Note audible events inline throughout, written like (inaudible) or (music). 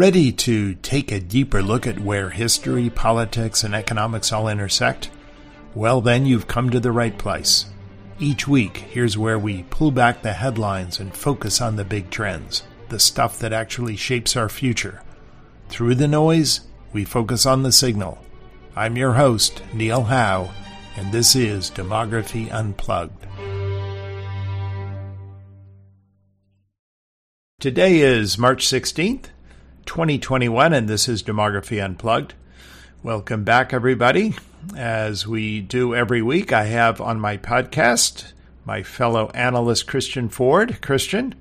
Ready to take a deeper look at where history, politics, and economics all intersect? Well, then you've come to the right place. Each week, here's where we pull back the headlines and focus on the big trends, the stuff that actually shapes our future. Through the noise, we focus on the signal. I'm your host, Neil Howe, and this is Demography Unplugged. Today is March 16th, 2021, and this is Demography Unplugged. Welcome back, everybody. As we do every week, I have on my podcast my fellow analyst Christian Ford. Christian,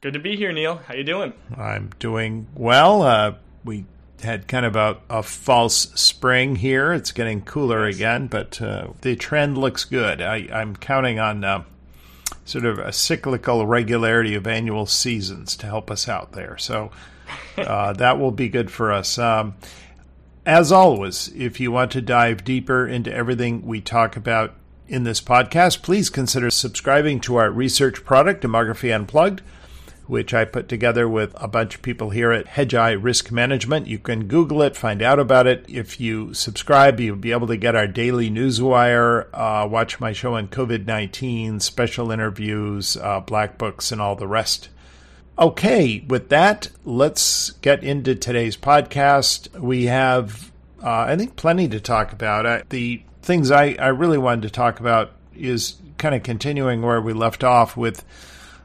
good to be here, Neil. How you doing? I'm doing well. Uh, we had kind of a, a, false spring here. It's getting cooler yes. again, but uh, the trend looks good. I, am counting on uh, sort of a cyclical regularity of annual seasons to help us out there. So uh, (laughs) that will be good for us. Um, as always, if you want to dive deeper into everything we talk about in this podcast, please consider subscribing to our research product, Demography Unplugged, which I put together with a bunch of people here at Hedgeye Risk Management. You can Google it, find out about it. If you subscribe, you'll be able to get our daily newswire, uh, watch my show on COVID 19, special interviews, uh, black books, and all the rest. Okay, with that, let's get into today's podcast. We have, uh, I think, plenty to talk about. Uh, the things I, I really wanted to talk about is kind of continuing where we left off with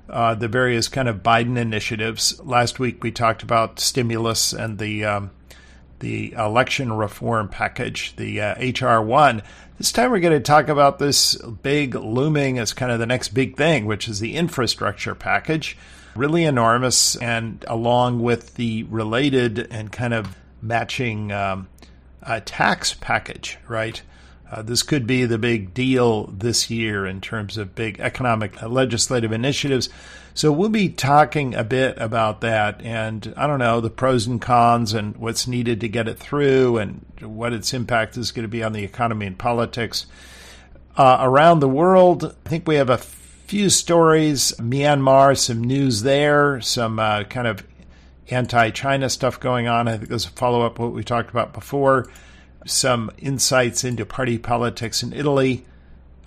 uh, the various kind of Biden initiatives. Last week we talked about stimulus and the um, the election reform package, the uh, HR one. This time we're going to talk about this big looming as kind of the next big thing, which is the infrastructure package really enormous, and along with the related and kind of matching um, uh, tax package, right? Uh, this could be the big deal this year in terms of big economic uh, legislative initiatives. So we'll be talking a bit about that and I don't know, the pros and cons and what's needed to get it through and what its impact is going to be on the economy and politics. Uh, around the world, I think we have a few stories Myanmar, some news there, some uh, kind of anti China stuff going on. I think there's a follow up what we talked about before. Some insights into party politics in Italy.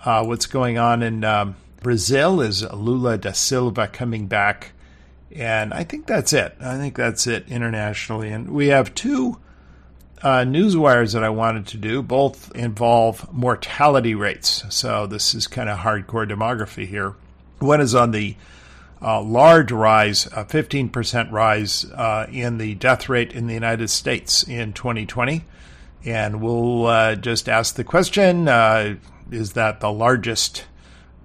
Uh, what's going on in um, Brazil is Lula da Silva coming back. And I think that's it. I think that's it internationally. And we have two uh, news wires that I wanted to do. Both involve mortality rates. So this is kind of hardcore demography here. One is on the uh, large rise, a 15% rise uh, in the death rate in the United States in 2020. And we'll uh, just ask the question uh, is that the largest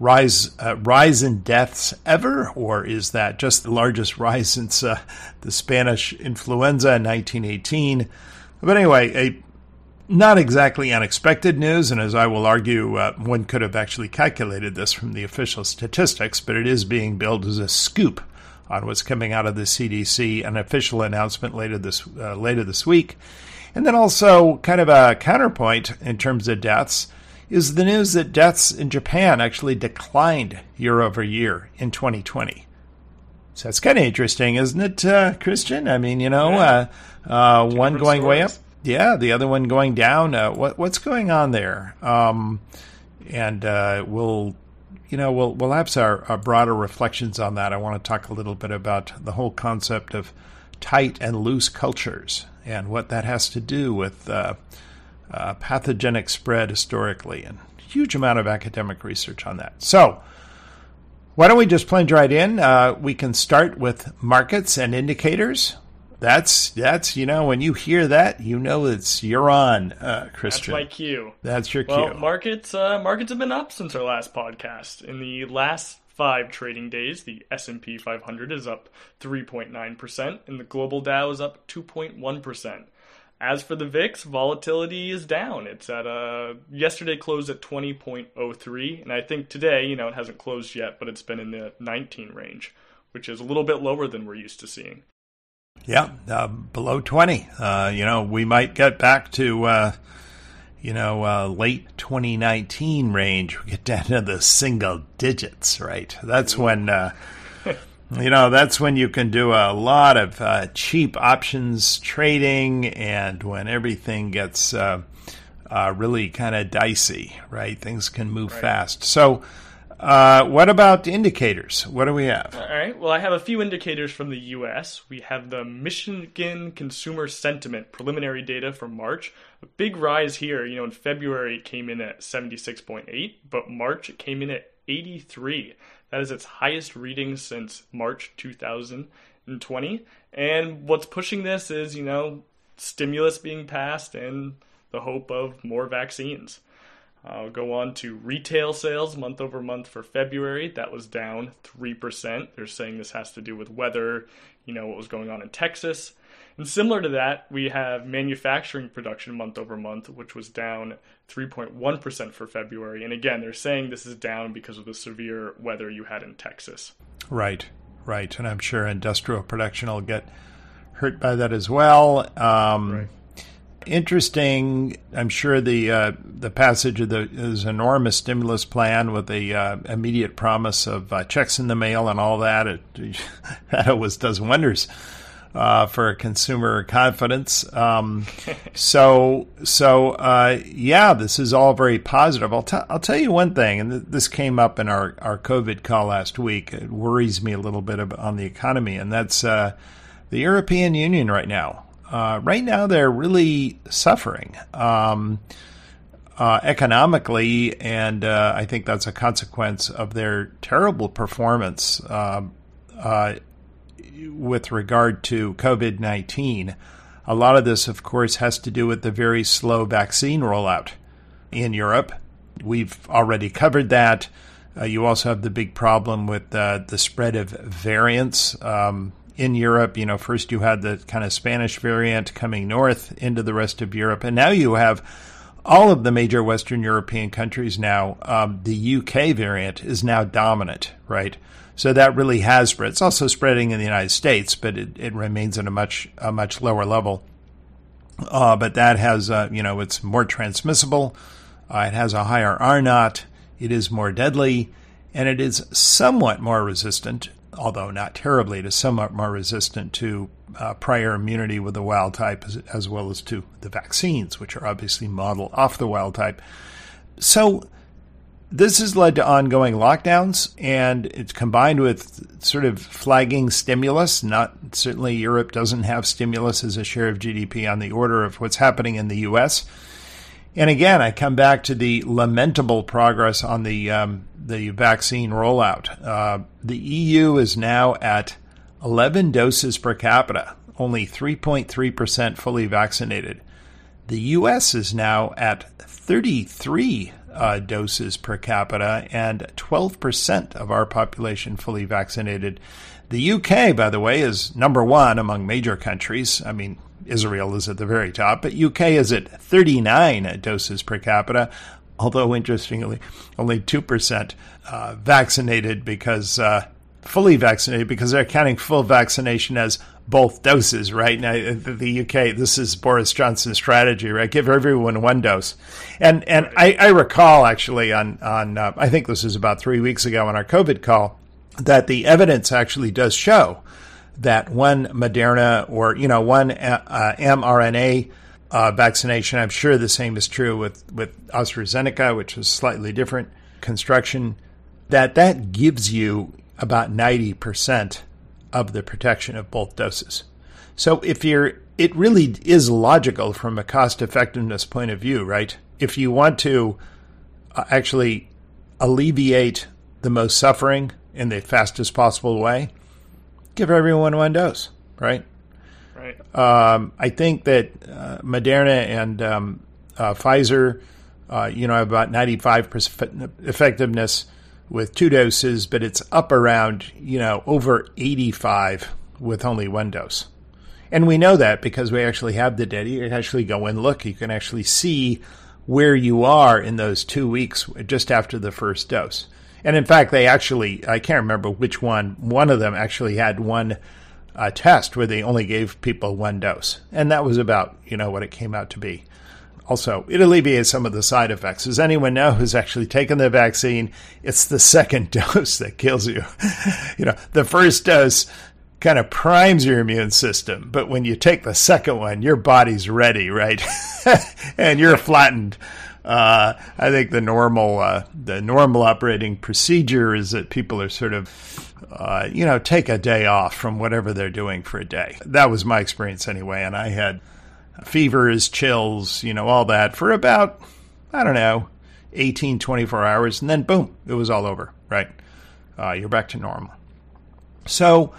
rise uh, rise in deaths ever, or is that just the largest rise since uh, the Spanish influenza in 1918? But anyway, a not exactly unexpected news, and as I will argue, uh, one could have actually calculated this from the official statistics, but it is being billed as a scoop on what's coming out of the CDC, an official announcement later this uh, later this week, and then also kind of a counterpoint in terms of deaths is the news that deaths in Japan actually declined year over year in 2020. So that's kind of interesting, isn't it, uh, Christian? I mean, you know, yeah. uh, uh one going stories. way up, yeah, the other one going down. Uh, what what's going on there? Um, and uh, we'll, you know, we'll we'll have our, our, broader reflections on that. I want to talk a little bit about the whole concept of tight and loose cultures and what that has to do with uh, pathogenic spread historically, and huge amount of academic research on that. So why don't we just plunge right in? Uh, we can start with markets and indicators. That's that's you know when you hear that you know it's you're on, uh, Christian. That's my cue. That's your well, cue. markets uh, markets have been up since our last podcast. In the last five trading days, the S and P 500 is up 3.9 percent, and the global Dow is up 2.1 percent. As for the VIX, volatility is down. It's at a yesterday closed at 20.03, and I think today, you know, it hasn't closed yet, but it's been in the 19 range, which is a little bit lower than we're used to seeing. Yeah, uh, below 20. Uh, you know, we might get back to, uh, you know, uh, late 2019 range, we get down to the single digits, right? That's when, uh, (laughs) you know, that's when you can do a lot of uh, cheap options trading and when everything gets uh, uh, really kind of dicey, right? Things can move right. fast. So, uh, what about indicators? What do we have? All right. Well, I have a few indicators from the U.S. We have the Michigan Consumer Sentiment preliminary data for March. Big rise here. You know, in February it came in at 76.8, but March it came in at 83. That is its highest reading since March 2020. And what's pushing this is, you know, stimulus being passed and the hope of more vaccines. I'll go on to retail sales month over month for February. That was down 3%. They're saying this has to do with weather, you know, what was going on in Texas. And similar to that, we have manufacturing production month over month, which was down 3.1% for February. And again, they're saying this is down because of the severe weather you had in Texas. Right, right. And I'm sure industrial production will get hurt by that as well. Um, right interesting. I'm sure the uh, the passage of the is enormous stimulus plan with the uh, immediate promise of uh, checks in the mail and all that. It, (laughs) that always does wonders uh, for consumer confidence. Um, so so uh, yeah, this is all very positive. I'll, t- I'll tell you one thing, and th- this came up in our our COVID call last week. It worries me a little bit on the economy, and that's uh, the European Union right now uh, right now they're really suffering um, uh, economically, and uh, I think that's a consequence of their terrible performance um, uh, with regard to COVID 19. A lot of this, of course, has to do with the very slow vaccine rollout in Europe. We've already covered that. Uh, you also have the big problem with uh, the spread of variants. Um, in Europe. You know, first you had the kind of Spanish variant coming north into the rest of Europe, and now you have all of the major Western European countries now. Um, the UK variant is now dominant, right? So that really has spread. It's also spreading in the United States, but it, it remains at a much a much lower level. Uh, but that has, uh, you know, it's more transmissible. Uh, it has a higher R naught. It is more deadly, and it is somewhat more resistant although not terribly, it is somewhat more resistant to uh, prior immunity with the wild type as, as, well as to the vaccines, which are obviously modeled off the wild type. So, this has led to ongoing lockdowns, and it's combined with sort of flagging stimulus. Not certainly Europe doesn't have stimulus as a share of GDP on the order of what's happening in the U.S. And again, I come back to the lamentable progress on the um, the vaccine rollout. Uh, the EU is now at 11 doses per capita, only 3.3% fully vaccinated. The US is now at 33 uh, doses per capita and 12% of our population fully vaccinated. The UK, by the way, is number one among major countries. I mean, Israel is at the very top, but UK is at 39 doses per capita, although interestingly, only 2% uh, vaccinated because uh, fully vaccinated because they're counting full vaccination as both doses, right? Now, the UK, this is Boris Johnson's strategy, right? Give everyone one dose. And and I, I recall actually on on uh, I think this was about three weeks ago on our COVID call that the evidence actually does show that one Moderna or you know one uh, mRNA uh, vaccination. I'm sure the same is true with with AstraZeneca, which is slightly different construction. That that gives you about ninety percent of the protection of both doses. So if you're, it really is logical from a cost effectiveness point of view, right? If you want to uh, actually alleviate the most suffering in the fastest possible way, give everyone one dose, right? Right. Um, I think that uh, Moderna and um, uh, Pfizer, uh, you know, have about 95% effectiveness with two doses, but it's up around, you know, over 85 with only one dose. And we know that because we actually have the data. You can actually go and look. You can actually see where you are in those two weeks just after the first dose. And in fact, they actually, I can't remember which one, one of them actually had one uh, test where they only gave people one dose. And that was about, you know, what it came out to be. Also, it alleviates some of the side effects. Does anyone know who's actually taken the vaccine? It's the second (laughs) dose that kills you. (laughs) you know, the first dose kind of primes your immune system, but when you take the second one, your body's ready, right? (laughs) and you're flattened. Uh, I think the normal uh, the normal operating procedure is that people are sort of uh, you know take a day off from whatever they're doing for a day. That was my experience anyway, and I had fevers, chills, you know, all that for about I don't know 18, 24 hours, and then boom, it was all over. Right, uh, you're back to normal. So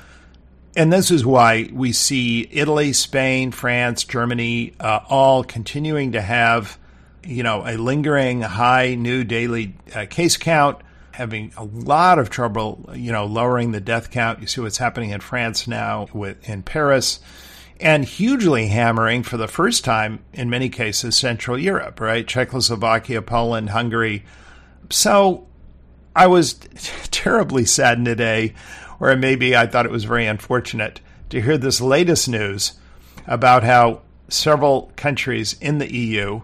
and this is why we see Italy, Spain, France, Germany uh, all continuing to have you know, a lingering high new daily uh, case count, having a lot of trouble, you know, lowering the death count. You see what's happening in France now with in Paris, and hugely hammering for the first time in many cases Central Europe, right? Czechoslovakia, Poland, Hungary. So I was (laughs) terribly saddened today, or maybe I thought it was very unfortunate to hear this latest news about how several countries in the EU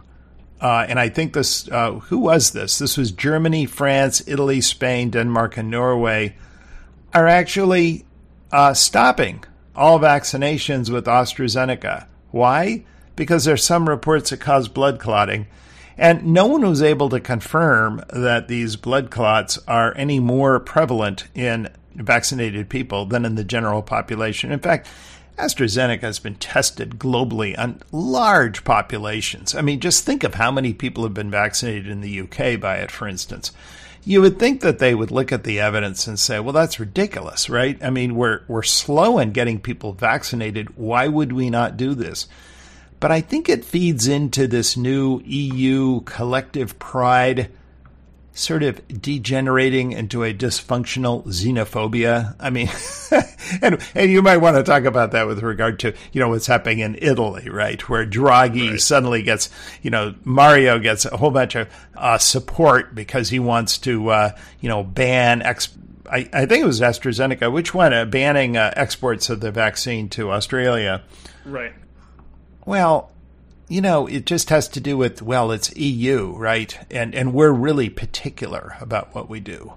uh, and I think this, uh, who was this? This was Germany, France, Italy, Spain, Denmark, and Norway are actually uh, stopping all vaccinations with AstraZeneca. Why? Because there's some reports that cause blood clotting. And no one was able to confirm that these blood clots are any more prevalent in vaccinated people than in the general population. In fact, AstraZeneca has been tested globally on large populations. I mean, just think of how many people have been vaccinated in the UK by it, for instance. You would think that they would look at the evidence and say, well, that's ridiculous, right? I mean, we're, we're slow in getting people vaccinated. Why would we not do this? But I think it feeds into this new EU collective pride sort of degenerating into a dysfunctional xenophobia. I mean, (laughs) and and you might want to talk about that with regard to you know what's happening in Italy, right, where Draghi right. suddenly gets you know Mario gets a whole bunch of uh, support because he wants to uh, you know ban ex. I, I, think it was AstraZeneca. Which one? Uh, banning uh, exports of the vaccine to Australia. Right. Well, you know, it just has to do with well, it's EU, right? And and we're really particular about what we do.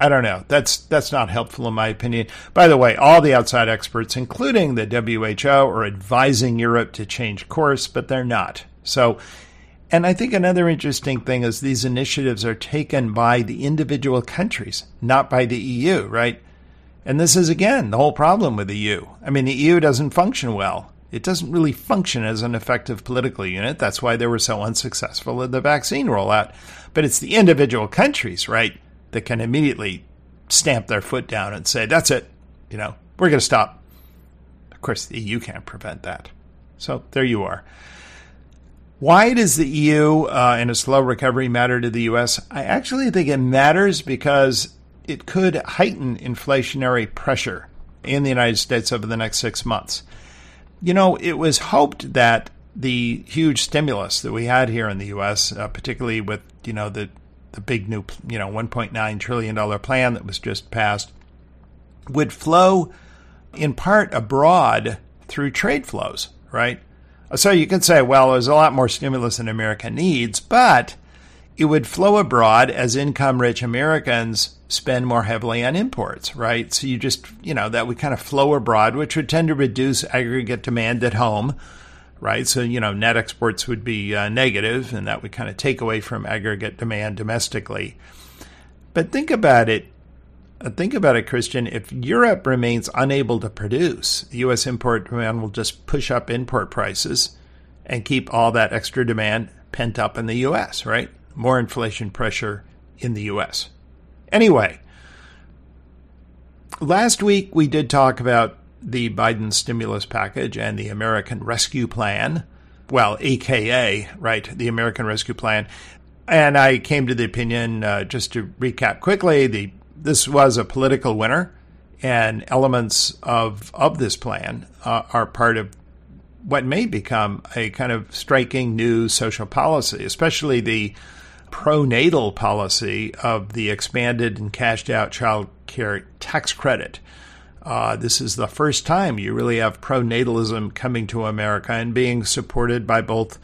I don't know. That's that's not helpful in my opinion. By the way, all the outside experts, including the WHO, are advising Europe to change course, but they're not. So and I think another interesting thing is these initiatives are taken by the individual countries, not by the EU, right? And this is again the whole problem with the EU. I mean, the EU doesn't function well. It doesn't really function as an effective political unit. That's why they were so unsuccessful in the vaccine rollout. But it's the individual countries, right, that can immediately stamp their foot down and say, that's it, you know, we're going to stop. Of course, the EU can't prevent that. So there you are. Why does the EU uh, and a slow recovery matter to the US? I actually think it matters because it could heighten inflationary pressure in the United States over the next six months. You know, it was hoped that the huge stimulus that we had here in the U.S., uh, particularly with you know the the big new you know 1.9 trillion dollar plan that was just passed, would flow in part abroad through trade flows, right? So you can say, well, there's a lot more stimulus than America needs, but it would flow abroad as income rich Americans spend more heavily on imports, right? So you just, you know, that would kind of flow abroad, which would tend to reduce aggregate demand at home, right? So, you know, net exports would be uh, negative, and that would kind of take away from aggregate demand domestically. But think about it. Uh, think about it, Christian. If Europe remains unable to produce, U.S. import demand will just push up import prices and keep all that extra demand pent up in the U.S., right? More inflation pressure in the U.S. Anyway, last week we did talk about the Biden stimulus package and the American Rescue Plan. Well, AKA, right, the American Rescue Plan. And I came to the opinion, uh, just to recap quickly, the this was a political winner, and elements of of this plan uh, are part of what may become a kind of striking new social policy, especially the pronatal policy of the expanded and cashed out child care tax credit. Uh, this is the first time you really have pronatalism coming to America and being supported by both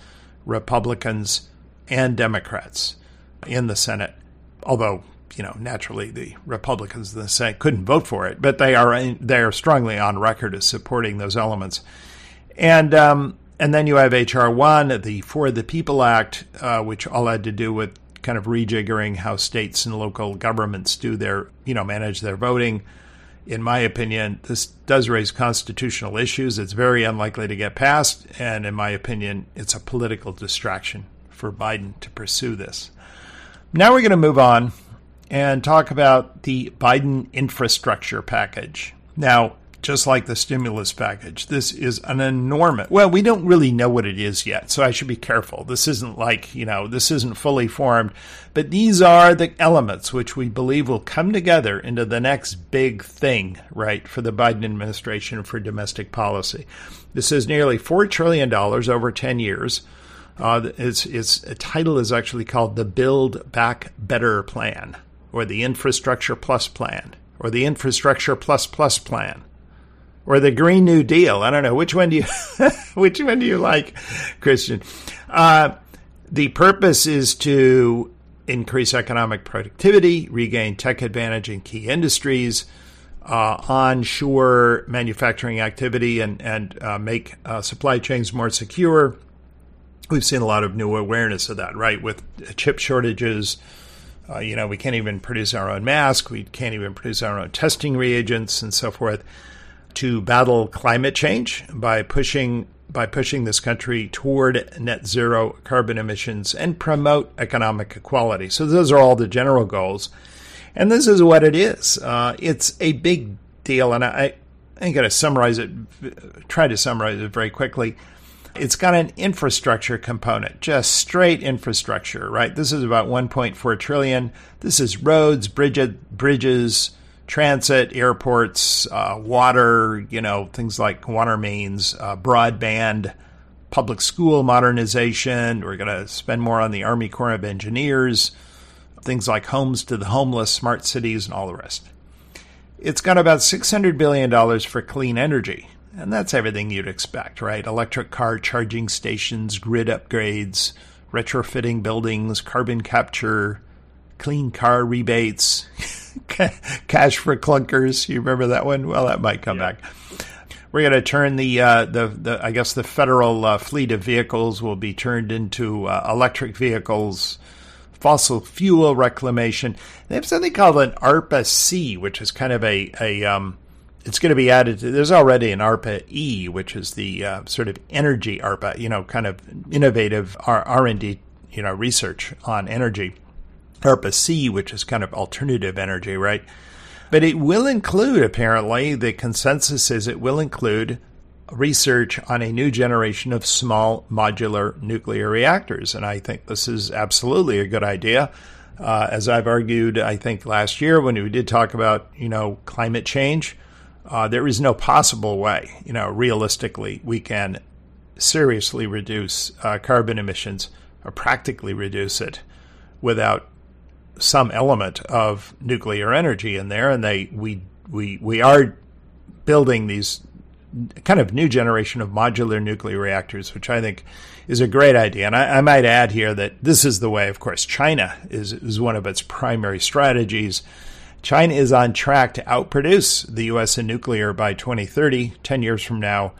Republicans and Democrats in the Senate. Although, you know, naturally the Republicans in the Senate couldn't vote for it, but they are they are strongly on record as supporting those elements. And um, and then you have HR one, the For the People Act, uh, which all had to do with kind of rejiggering how states and local governments do their you know manage their voting in my opinion, this does raise constitutional issues. It's very unlikely to get passed, and in my opinion, it's a political distraction for Biden to pursue this. Now we're going to move on and talk about the Biden infrastructure package. Now, just like the stimulus package. This is an enormous. Well, we don't really know what it is yet, so I should be careful. This isn't like, you know, this isn't fully formed, but these are the elements which we believe will come together into the next big thing, right, for the Biden administration for domestic policy. This is nearly $4 trillion over 10 years. Uh, its, its title is actually called the Build Back Better Plan, or the Infrastructure Plus Plan, or the Infrastructure Plus Plus Plan or the Green New Deal. I don't know which one do you (laughs) which one do you like, Christian? Uh, the purpose is to increase economic productivity, regain tech advantage in key industries, uh, onshore manufacturing activity, and and uh, make uh, supply chains more secure. We've seen a lot of new awareness of that, right? With chip shortages. Uh, you know, we can't even produce our own mask. We can't even produce our own testing reagents and so forth to battle climate change by pushing by pushing this country toward net zero carbon emissions and promote economic equality. So those are all the general goals, and this is what it is. Uh, it's a big deal, and I I'm going to summarize it. Try to summarize it very quickly. It's got an infrastructure component, just straight infrastructure, right? This is about 1.4 trillion. This is roads, bridges transit, airports, uh, water, you know, things like water mains, uh, broadband, public school modernization. We're going to spend more on the Army Corps of Engineers, things like homes to the homeless, smart cities, and all the rest. It's got about $600 billion for clean energy. And that's everything you'd expect, right? Electric car charging stations, grid upgrades, retrofitting buildings, carbon capture, clean car rebates. (laughs) (laughs) cash for clunkers. You remember that one? Well, that might come yeah. back. We're going to turn the, uh, the, the I guess the federal uh, fleet of vehicles will be turned into uh, electric vehicles, fossil fuel reclamation. They have something called an ARPA C, which is kind of a a um, it's going to be added to. There's already an ARPA E, which is the uh, sort of energy ARPA, you know, kind of innovative R and D, you know, research on energy. ARPA C, which is kind of alternative energy, right? But it will include, apparently, the consensus is it will include research on a new generation of small modular nuclear reactors. And I think this is absolutely a good idea. Uh, as I've argued, I think last year when we did talk about, you know, climate change, uh, there is no possible way, you know, realistically, we can seriously reduce uh, carbon emissions or practically reduce it without some element of nuclear energy in there, and they we we we are building these kind of new generation of modular nuclear reactors, which I think is a great idea. And I, I, might add here that this is the way, of course, China is, is one of its primary strategies. China is on track to outproduce the U.S. in nuclear by 2030, 10 years from now,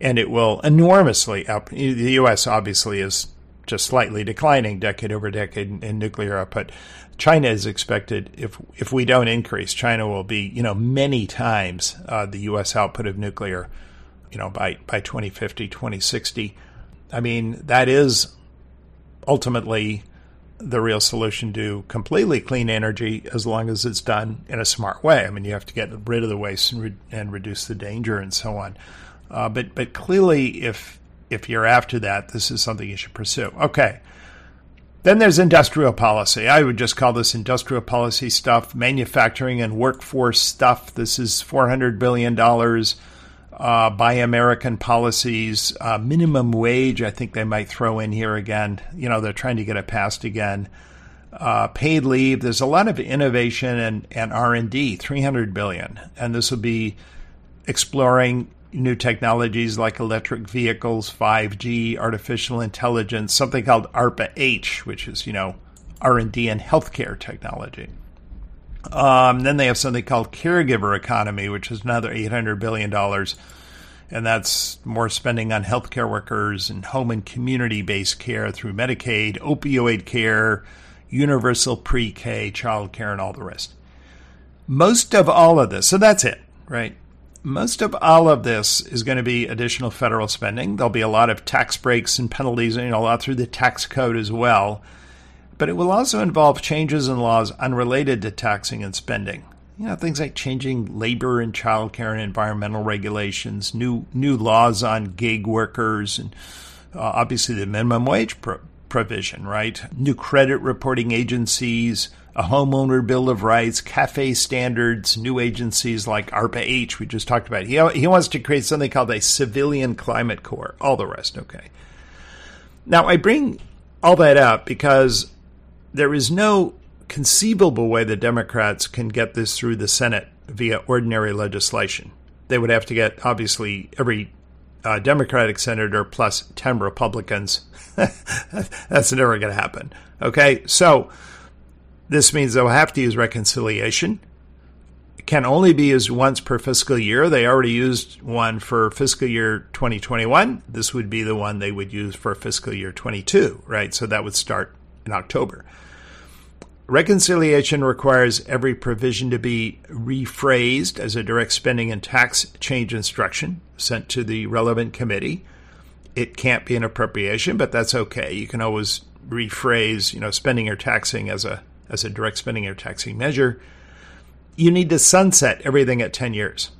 and it will enormously out. The U.S. obviously is just slightly declining decade over decade in, in nuclear output. China is expected if if we don't increase, China will be you know many times uh, the U.S. output of nuclear, you know by by 2050, 2060. I mean that is ultimately the real solution to completely clean energy as long as it's done in a smart way. I mean you have to get rid of the waste and, re- and reduce the danger and so on. Uh, but but clearly if if you're after that, this is something you should pursue. Okay. Then there's industrial policy. I would just call this industrial policy stuff, manufacturing and workforce stuff. This is $400 billion. Uh, buy American policies, uh, minimum wage. I think they might throw in here again. You know, they're trying to get it passed again. Uh, paid leave. There's a lot of innovation and, and R and D. 300 billion, and this will be exploring new technologies like electric vehicles, 5G, artificial intelligence, something called ARPA H, which is, you know, R&D and healthcare technology. Um, then they have something called caregiver economy, which is another $800 billion. And that's more spending on healthcare workers and home and community based care through Medicaid, opioid care, universal pre K, child care, and all the rest. Most of all of this, so that's it, right? Most of all of this is going to be additional federal spending. There'll be a lot of tax breaks and penalties, you know, a lot through the tax code as well. But it will also involve changes in laws unrelated to taxing and spending. You know, things like changing labor and childcare and environmental regulations, new new laws on gig workers, and uh, obviously the minimum wage pro- provision, right? New credit reporting agencies, a homeowner bill of rights, CAFE standards, new agencies like ARPA H we just talked about. He he wants to create something called a civilian climate corps. All the rest, okay. Now I bring all that up because there is no conceivable way the Democrats can get this through the Senate via ordinary legislation. They would have to get obviously every uh, Democratic senator plus 10 Republicans. (laughs) That's never going to happen. Okay, so this means they'll have to use reconciliation. It can only be used once per fiscal year. They already used one for fiscal year 2021. This would be the one they would use for fiscal year 22, right? So that would start in October. Reconciliation requires every provision to be rephrased as a direct spending and tax change instruction sent to the relevant committee. It can't be an appropriation, but that's okay. You can always rephrase, you know, spending or taxing as a as a direct spending or taxing measure. You need to sunset everything at 10 years,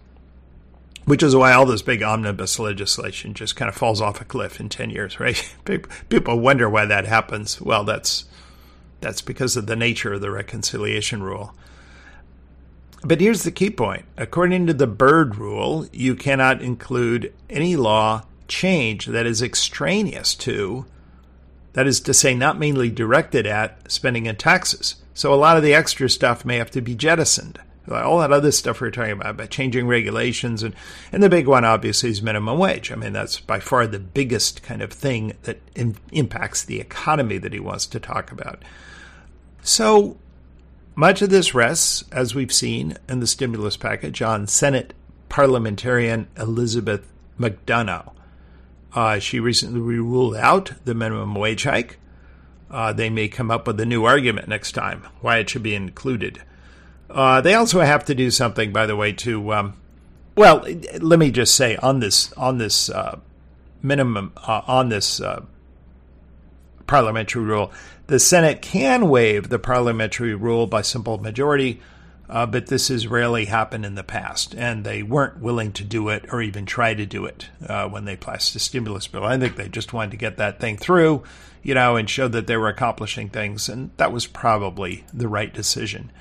which is why all this big omnibus legislation just kind of falls off a cliff in 10 years, right? (laughs) People wonder why that happens. Well, that's that's because of the nature of the reconciliation rule. But here's the key point. According to the Byrd rule, you cannot include any law change that is extraneous to that is to say, not mainly directed at spending and taxes. So a lot of the extra stuff may have to be jettisoned. All that other stuff we are talking about, about changing regulations, and, and the big one obviously is minimum wage. I mean, that's by far the biggest kind of thing that in, impacts the economy that he wants to talk about. So much of this rests, as we've seen in the stimulus package, on Senate parliamentarian Elizabeth MacDonough. Uh, she recently ruled out the minimum wage hike. Uh, they may come up with a new argument next time why it should be included. Uh, they also have to do something, by the way, to um, well, let me just say on this on this uh, minimum uh, on this uh, parliamentary rule, the Senate can waive the parliamentary rule by simple majority uh, but this has rarely happened in the past, and they weren't willing to do it or even try to do it uh, when they passed the stimulus bill. I think they just wanted to get that thing through, you know, and show that they were accomplishing things, and that was probably the right decision.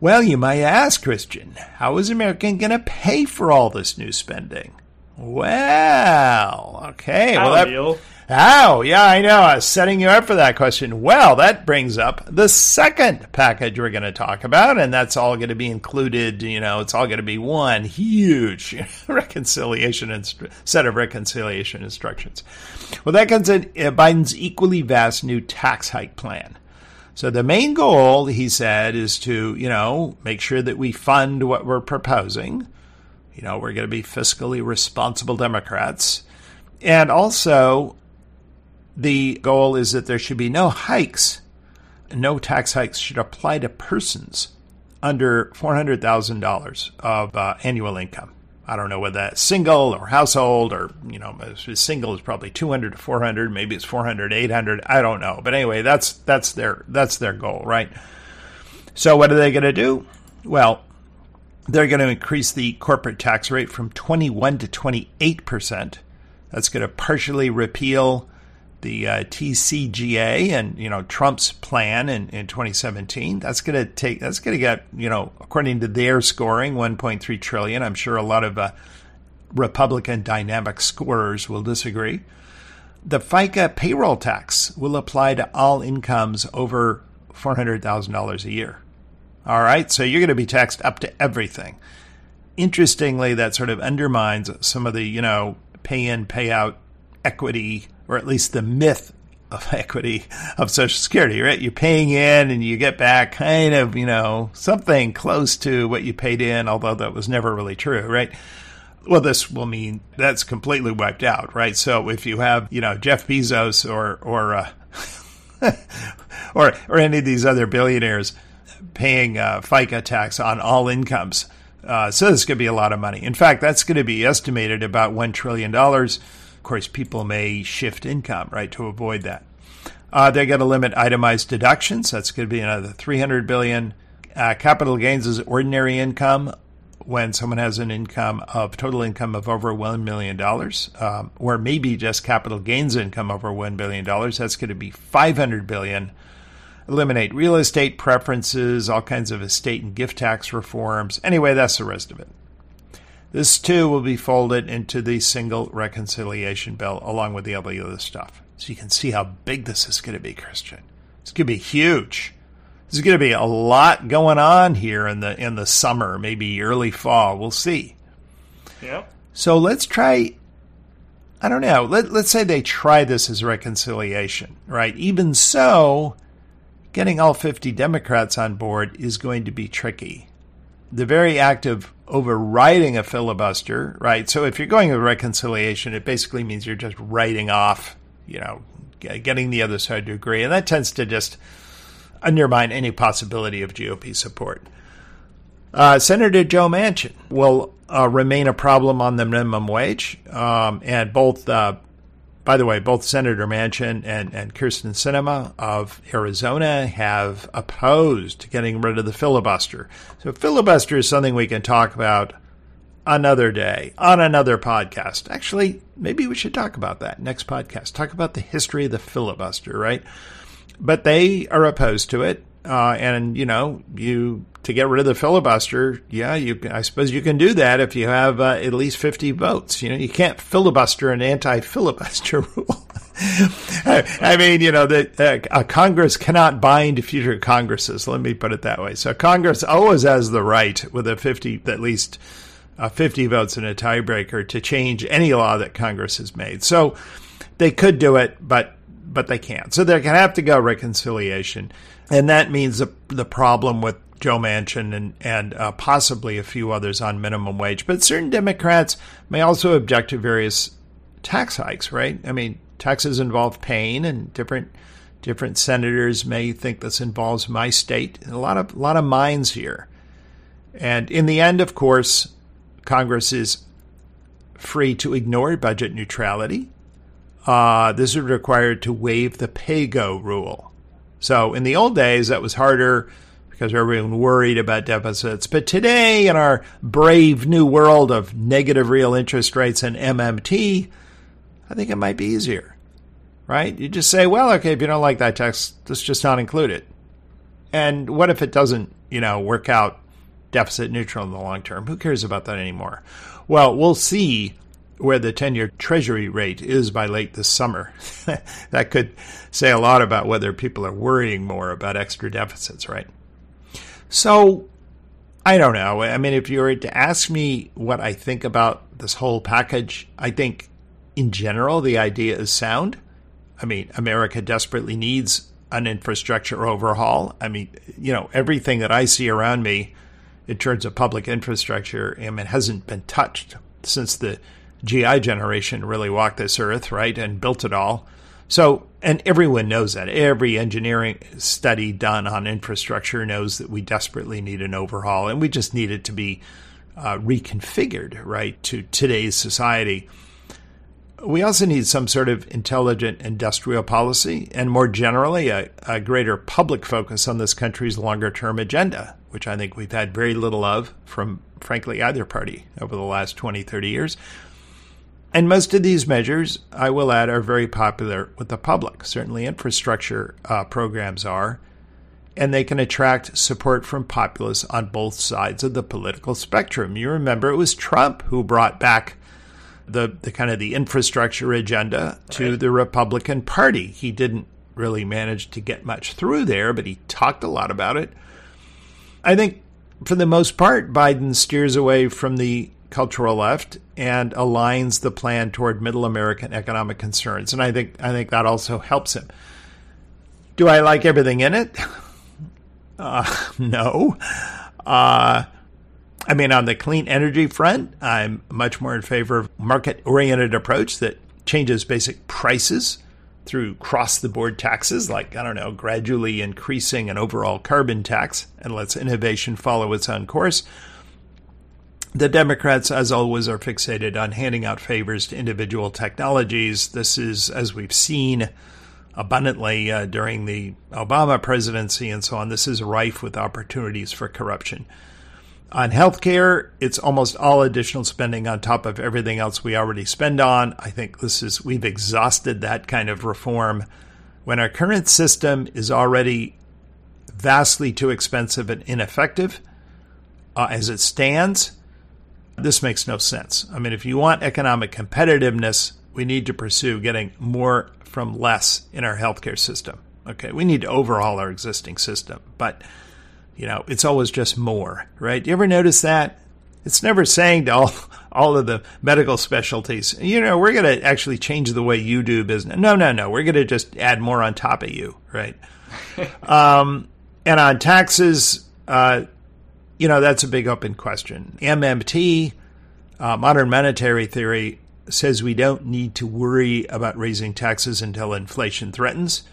Well, you might ask, Christian, how is America going to pay for all this new spending? Well, okay. Well, that, Oh, yeah, I know. I was setting you up for that question. Well, that brings up the second package we're going to talk about, and that's all going to be included. You know, it's all going to be one huge (laughs) reconciliation inst- set of reconciliation instructions. Well, that comes in uh, Biden's equally vast new tax hike plan. So the main goal, he said, is to, you know, make sure that we fund what we're proposing. You know, we're going to be fiscally responsible Democrats. And also the goal is that there should be no hikes. No tax hikes should apply to persons under $400,000 of uh, annual income. I don't know whether that's single or household or, you know, single is probably 200 to 400, maybe it's 400, 800, I don't know. But anyway, that's that's their that's their goal, right? So what are they going to do? Well, they're going to increase the corporate tax rate from 21 to 28%. That's going to partially repeal the uh, TCJA and you know Trump's plan in, in 2017. That's going to take. That's going to get you know according to their scoring 1.3 trillion. I'm sure a lot of uh, Republican dynamic scorers will disagree. The FICA payroll tax will apply to all incomes over $400,000 a year. All right, so you're going to be taxed up to everything. interestingly, that sort of undermines some of the, you know, pay in, pay out equity, or at least the myth of (laughs) equity of Social Security, right? You're paying in and you get back kind of, you know, something close to what you paid in, although that was never really true, right? Well, this will mean that's completely wiped out, right? So if you have, you know, Jeff Bezos or or uh, (laughs) or or any of these other billionaires paying uh, FICA tax on all incomes, uh, so this could be a lot of money. In fact, that's going to be estimated about one trillion dollars. Course, people may shift income, right, to avoid that. Uh, they're going to limit itemized deductions. That's going to be another 300 billion. Uh, capital gains is ordinary income when someone has an income of total income of over $1 million, um, or maybe just capital gains income over $1 billion, that's going to be 500 billion. Eliminate real estate preferences, all kinds of estate and gift tax reforms. Anyway, that's the rest of it. This too will be folded into the single reconciliation bill along with the other stuff. So you can see how big this is going to be, Christian. It's going to be huge. There's going to be a lot going on here in the in the summer, maybe early fall. We'll see. Yeah. So let's try. I don't know. Let, let's say they try this as reconciliation, right? Even so, getting all 50 Democrats on board is going to be tricky. The very act of overriding a filibuster, right? So if you're going with reconciliation, it basically means you're just writing off, you know, getting the other side to agree. And that tends to just undermine any possibility of GOP support. Uh, Senator Joe Manchin will uh, remain a problem on the minimum wage, um, and both, uh, by the way, both Senator Manchin and, and Kyrsten Sinema of Arizona have opposed getting rid of the filibuster. So filibuster is something we can talk about another day on another podcast. Actually, maybe we should talk about that next podcast. Talk about the history of the filibuster, right? but they are opposed to it. Uh, and you know, you to get rid of the filibuster, yeah, you I suppose you can do that if you have uh, at least fifty votes. You know, you can't filibuster an anti-filibuster (laughs) rule. I mean, you know, that uh, Congress cannot bind future Congresses. Let me put it that way. So Congress always has the right, with a fifty, at least uh, fifty votes in a tiebreaker, to change any law that Congress has made. So they could do it, but but they can't. So they're going to have to go reconciliation. And that means the, the problem with Joe Manchin and, and uh, possibly a few others on minimum wage. But certain Democrats may also object to various tax hikes, right? I mean, taxes involve pain, and different different senators may think this involves my state. A lot of a lot of minds here. And in the end, of course, Congress is free to ignore budget neutrality uh, this is required to waive the pay-go rule. So in the old days, that was harder because everyone worried about deficits. But today, in our brave new world of negative real interest rates and MMT, I think it might be easier, right? You just say, well, okay, if you don't like that tax, let's just not include it. And what if it doesn't, you know, work out deficit neutral in the long term? Who cares about that anymore? Well, we'll see where the 10 year treasury rate is by late this summer. (laughs) that could say a lot about whether people are worrying more about extra deficits, right? So, I don't know. I mean, if you were to ask me what I think about this whole package, I think in general the idea is sound. I mean, America desperately needs an infrastructure overhaul. I mean, you know, everything that I see around me in terms of public infrastructure, I mean, hasn't been touched since the GI generation really walked this earth, right, and built it all. So, and everyone knows that. Every engineering study done on infrastructure knows that we desperately need an overhaul, and we just need it to be uh, reconfigured, right, to today's society. We also need some sort of intelligent industrial policy, and more generally, a, a greater public focus on this country's longer term agenda, which I think we've had very little of from, frankly, either party over the last 20, 30 years. And most of these measures, I will add, are very popular with the public. Certainly, infrastructure uh, programs are, and they can attract support from populists on both sides of the political spectrum. You remember it was Trump who brought back the, the kind of the infrastructure agenda to right. the Republican Party. He didn't really manage to get much through there, but he talked a lot about it. I think for the most part, Biden steers away from the cultural left and aligns the plan toward middle American economic concerns. And I think I think that also helps him. Do I like everything in it? (laughs) Uh, no. Uh, I mean, on the clean energy front, I'm much more in favor of market-oriented approach that changes basic prices through cross the board taxes, like, I don't know, gradually increasing an overall carbon tax and lets innovation follow its own course. The Democrats, as always, are fixated on handing out favors to individual technologies. This is, as we've seen abundantly uh, during the Obama presidency and so on, this is rife with opportunities for corruption. On healthcare, it's almost all additional spending on top of everything else we already spend on. I think this is we've exhausted that kind of reform. When our current system is already vastly too expensive and ineffective uh, as it stands, this makes no sense. I mean, if you want economic competitiveness, we need to pursue getting more from less in our healthcare system. Okay, we need to overhaul our existing system, but you know, it's always just more, right? You ever notice that? It's never saying to all (laughs) all of the medical specialties, you know, we're going to actually change the way you do business. No, no, no. We're going to just add more on top of you, right? (laughs) um, and on taxes, uh, you know, that's a big open question. MMT, uh, modern monetary theory, says we don't need to worry about raising taxes until inflation threatens.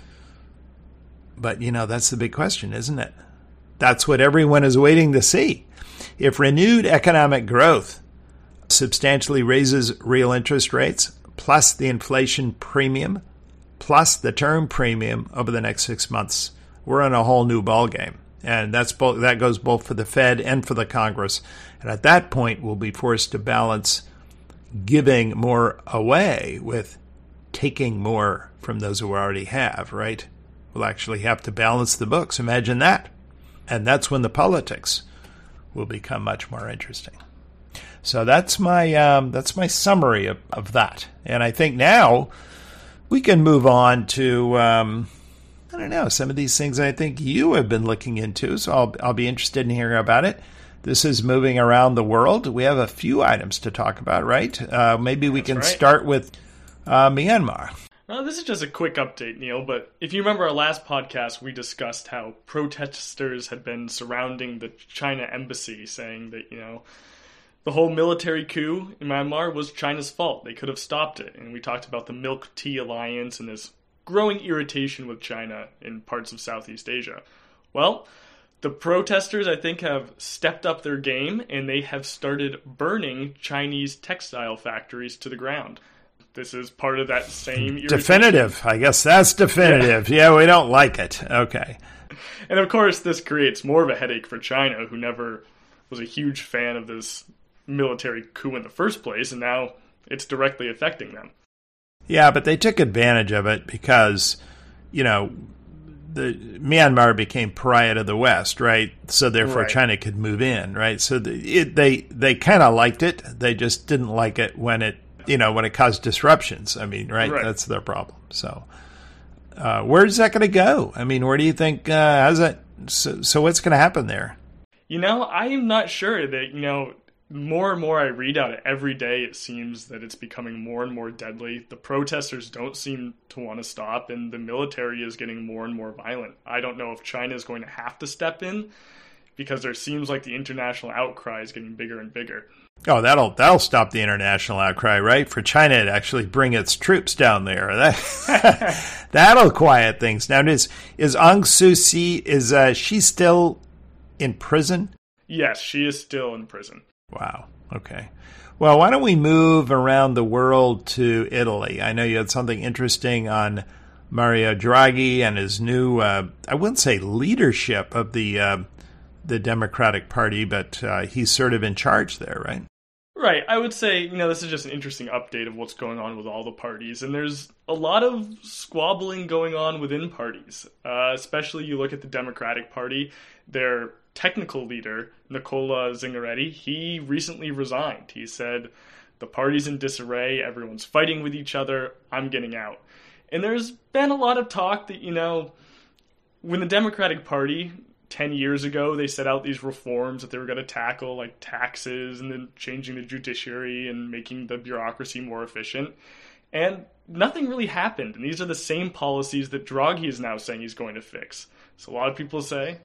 But, you know, that's the big question, isn't it? That's what everyone is waiting to see. If renewed economic growth substantially raises real interest rates, plus the inflation premium, plus the term premium over the next six months, we're in a whole new ballgame and that's both that goes both for the Fed and for the Congress. And at that point, we'll be forced to balance giving more away with taking more from those who already have. Right? We'll actually have to balance the books. Imagine that, and that's when the politics will become much more interesting. So that's my um, that's my summary of, of that, and I think now we can move on to. Um, I don't know, some of these things I think you have been looking into, so I'll, I'll be interested in hearing about it. This is moving around the world. We have a few items to talk about, right? Uh, maybe we That's can right. start with uh, Myanmar. Uh, this is just a quick update, Neil, but if you remember our last podcast, we discussed how protesters had been surrounding the China embassy, saying that, you know, the whole military coup in Myanmar was China's fault. They could have stopped it. And we talked about the Milk Tea Alliance and this growing irritation with China in parts of Southeast Asia. Well, the protesters, I think, have stepped up their game and they have started burning Chinese textile factories to the ground. This is part of that same irritation. definitive. I guess that's definitive. Yeah. yeah, we don't like it. Okay. (laughs) And of course, this creates more of a headache for China, who never was a huge fan of this military coup in the first place, and now it's directly affecting them. Yeah, but they took advantage of it because, you know, the Myanmar became pariah to the West, right? So therefore, right. China could move in, right? So the, it, they they kind of liked it. They just didn't like it when it you know when it caused disruptions. I mean, right? right. That's their problem. So uh, where's that going to go? I mean, where do you think? Uh, how's that? So, so what's going to happen there? You know, I am not sure that you know more and more I read out it every day, it seems that it's becoming more and more deadly. The protesters don't seem to want to stop, and the military is getting more and more violent. I don't know if China is going to have to step in because there seems like the international outcry is getting bigger and bigger. Oh, that'll that'll stop the international outcry, right? For China to actually bring its troops down there, (laughs) that (laughs) that'll quiet things Now, Is is Aung Suu Kyi is uh, she still in prison? Yes, she is still in prison. Wow. Okay. Well, why don't we move around the world to Italy? I know you had something interesting on Mario Draghi and his new, uh, I wouldn't say leadership of the uh, the Democratic Party, but uh, he's sort of in charge there, right? Right. I would say, you know, this is just an interesting update of what's going on with all the parties. And there's a lot of squabbling going on within parties. Uh, especially you look at the Democratic Party, their technical leader, Nicola Zingaretti, he recently resigned. He said, The party's in disarray, everyone's fighting with each other, I'm getting out. And there's been a lot of talk that, you know, when the Democratic Party 10 years ago, they set out these reforms that they were going to tackle, like taxes and then changing the judiciary and making the bureaucracy more efficient. And nothing really happened. And these are the same policies that Draghi is now saying he's going to fix. So a lot of people say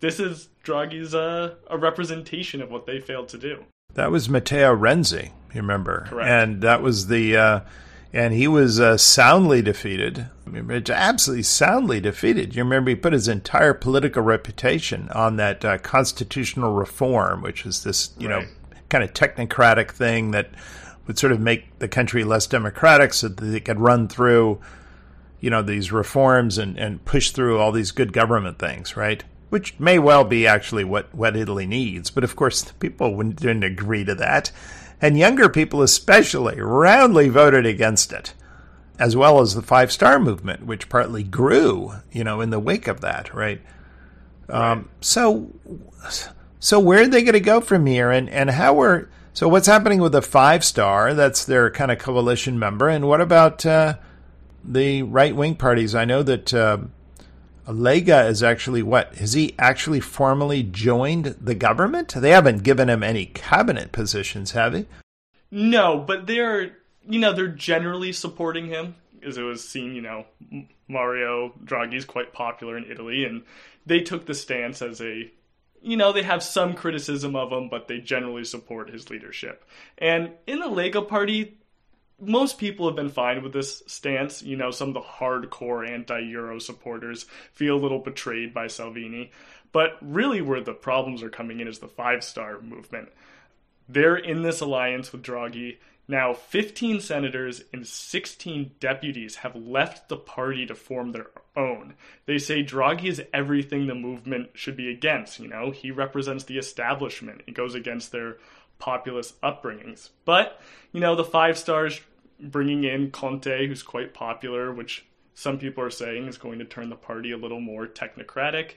this is Draghi's uh, a representation of what they failed to do. That was Matteo Renzi, you remember? Correct. And that was the, uh, and he was uh, soundly defeated. I mean, absolutely soundly defeated. You remember he put his entire political reputation on that uh, constitutional reform, which is this, you Right. know, kind of technocratic thing that would sort of make the country less democratic so that it could run through, you know, these reforms and, and push through all these good government things, right? Which may well be actually what, what Italy needs. But of course, the people wouldn't- didn't agree to that. And younger people, especially, roundly voted against it, as well as the Five Star Movement, which partly grew, you know, in the wake of that, right? Um, so, so where are they going to go from here, and and how are so what's happening with the Five Star? That's their kind of coalition member, and what about uh, the right wing parties? I know that uh, Lega is actually what has he actually formally joined the government? They haven't given him any cabinet positions, have they? No, but they're you know they're generally supporting him, as it was seen. You know, Mario Draghi is quite popular in Italy, and they took the stance as a you know they have some criticism of him, but they generally support his leadership. And in the Lega Party, most people have been fine with this stance. You know, some of the hardcore anti-Euro supporters feel a little betrayed by Salvini, but really where the problems are coming in is the five-star movement. They're in this alliance with Draghi. Now, 15 senators and 16 deputies have left the party to form their own. They say Draghi is everything the movement should be against. You know, he represents the establishment. It goes against their populist upbringings. But, you know, the five stars bringing in Conte, who's quite popular, which some people are saying is going to turn the party a little more technocratic.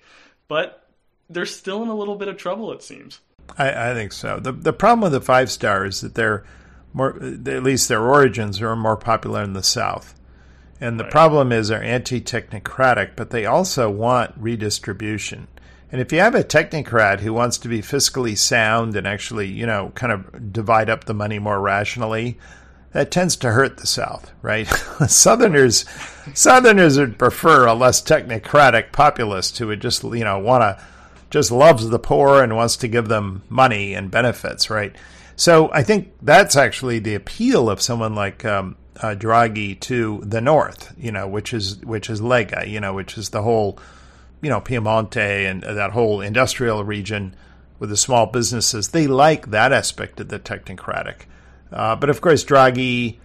But they're still in a little bit of trouble, it seems. I, I think so. the The problem with the Five Star is that they're more, at least their origins are more popular in the South. And the Right. problem is they're anti technocratic, but they also want redistribution. And if you have a technocrat who wants to be fiscally sound and actually, you know, kind of divide up the money more rationally, that tends to hurt the South, right? (laughs) Southerners, Southerners would prefer a less technocratic populist who would just, you know, want to, just loves the poor and wants to give them money and benefits, right? So I think that's actually the appeal of someone like um, uh, Draghi to the north, you know, which is which is Lega, you know, which is the whole, you know, Piemonte and that whole industrial region with the small businesses. They like that aspect of the technocratic, uh, but of course Draghi,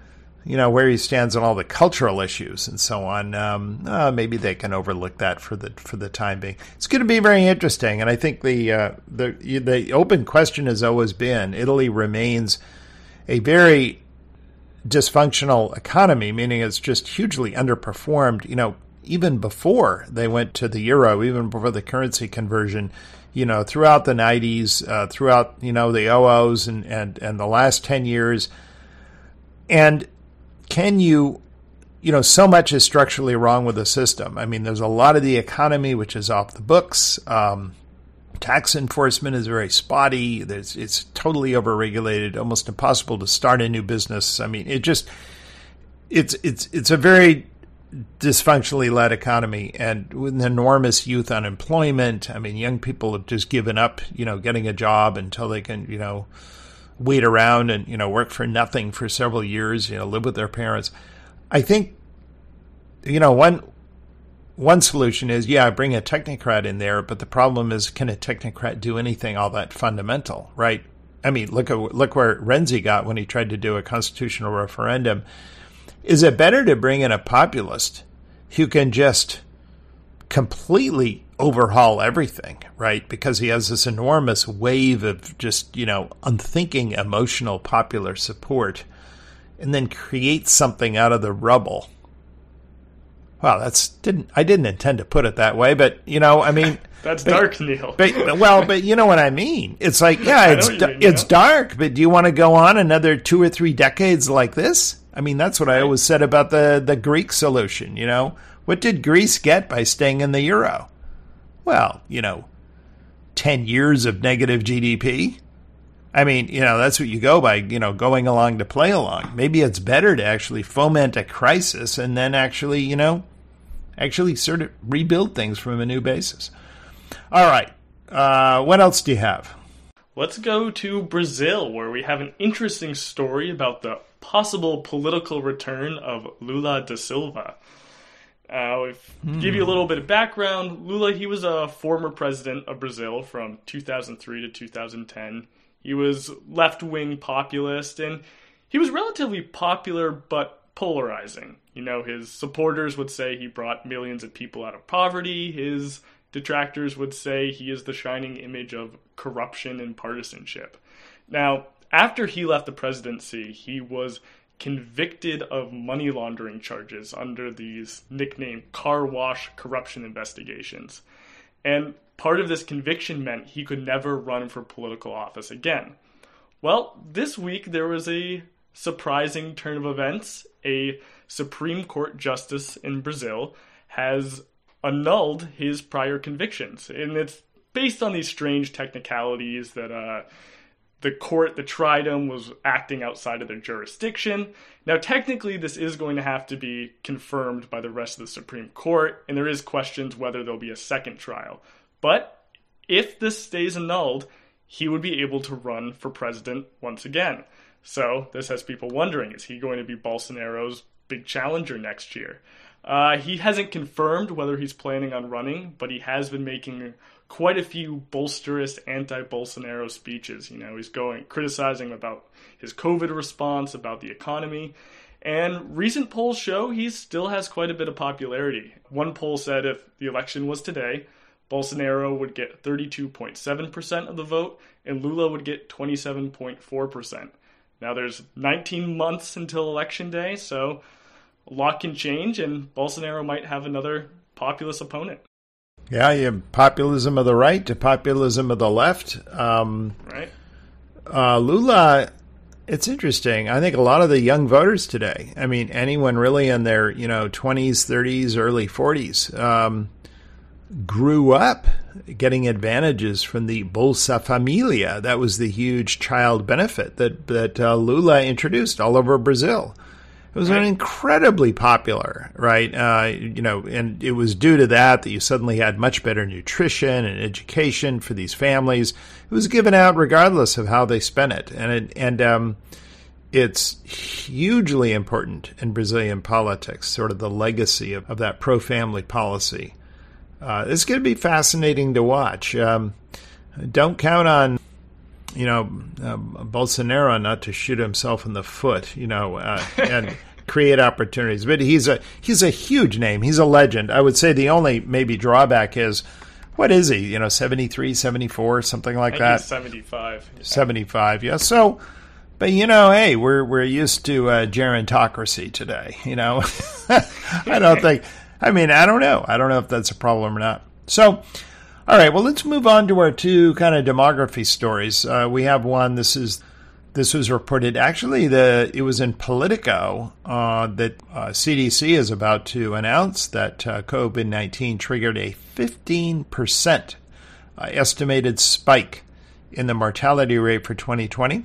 you know, where he stands on all the cultural issues and so on. Um, uh, maybe they can overlook that for the for the time being. It's going to be very interesting, and I think the uh, the the open question has always been: Italy remains a very dysfunctional economy, meaning it's just hugely underperformed. You know, even before they went to the euro, even before the currency conversion. You know, throughout the '90s, uh, throughout you know the OOs and and and the last ten years, and can you you know so much is structurally wrong with the system. I mean there's a lot of the economy which is off the books. Um, tax enforcement is very spotty. There's it's totally overregulated almost impossible to start a new business. I mean it just it's it's it's a very dysfunctionally led economy and with an enormous youth unemployment. I mean young people have just given up you know getting a job until they can you know wait around and you know work for nothing for several years you know live with their parents. I think you know one one solution is yeah bring a technocrat in there but the problem is can a technocrat do anything all that fundamental right? I mean look at look where renzi got when he tried to do a constitutional referendum is it better to bring in a populist who can just completely overhaul everything, right? Because he has this enormous wave of just, you know, unthinking emotional popular support and then create something out of the rubble. Wow, that's didn't I didn't intend to put it that way, but you know, I mean (laughs) That's but- dark, Neil. (laughs) but, well, but you know what I mean. It's like, (laughs) yeah, it's what you da- mean, it's yeah. dark, but do you want to go on another two or three decades like this? I mean, that's what I always said about the the Greek solution. You know, what did Greece get by staying in the euro? Well, you know, 10 years of negative GDP. I mean, you know, that's what you go by, you know, going along to play along. Maybe it's better to actually foment a crisis and then actually, you know, actually sort of rebuild things from a new basis. All right. Uh, what else do you have? Let's go to Brazil, where we have an interesting story about the possible political return of Lula da Silva. Uh, if, mm. give you a little bit of background, Lula he was a former president of Brazil from 2003 to 2010. He was left-wing populist, and he was relatively popular but polarizing. You know, his supporters would say he brought millions of people out of poverty. His detractors would say he is the shining image of corruption and partisanship. Now, after he left the presidency, he was convicted of money laundering charges under these nicknamed car wash corruption investigations. And part of this conviction meant he could never run for political office again. Well, this week there was a surprising turn of events. A Supreme Court justice in Brazil has annulled his prior convictions. And it's based on these strange technicalities that uh, the court the tried was acting outside of their jurisdiction. Now, technically, this is going to have to be confirmed by the rest of the Supreme Court, and there is questions whether there'll be a second trial. But if this stays annulled, he would be able to run for president once again. So this has people wondering: Is he going to be Bolsonaro's big challenger next year? Uh, he hasn't confirmed whether he's planning on running, but he has been making quite a few bolsterous anti-Bolsonaro speeches. You know, he's going criticizing about his COVID response, about the economy. And recent polls show he still has quite a bit of popularity. One poll said if the election was today, Bolsonaro would get 32.7% of the vote and Lula would get 27.4%. Now there's 19 months until election day, so a lot can change and Bolsonaro might have another populist opponent. Yeah, you have populism of the right to populism of the left. Um, right. Uh, Lula, it's interesting. I think a lot of the young voters today, I mean, anyone really in their you know twenties, thirties, early forties, um, grew up getting advantages from the Bolsa Familia. That was the huge child benefit that that uh, Lula introduced all over Brazil. It was right. incredibly popular, right? Uh, you know, and it was due to that that you suddenly had much better nutrition and education for these families. It was given out regardless of how they spent it, and it, and um, it's hugely important in Brazilian politics, sort of the legacy of, of that pro-family policy. Uh, it's going to be fascinating to watch. Um, don't count on you know, um, Bolsonaro not to shoot himself in the foot, you know, uh, and (laughs) create opportunities. But he's a he's a huge name. He's a legend. I would say the only maybe drawback is what is he? You know, 73, 74, something like that. 75. 75. Yeah. So but you know, hey, we're we're used to uh, gerontocracy today, you know. (laughs) I don't think I mean, I don't know. I don't know if that's a problem or not. So all right, well, let's move on to our two kind of demography stories. Uh, we have one. This is this was reported actually. The it was in Politico uh, that uh, CDC is about to announce that uh, COVID nineteen triggered a fifteen percent uh, estimated spike in the mortality rate for 2020.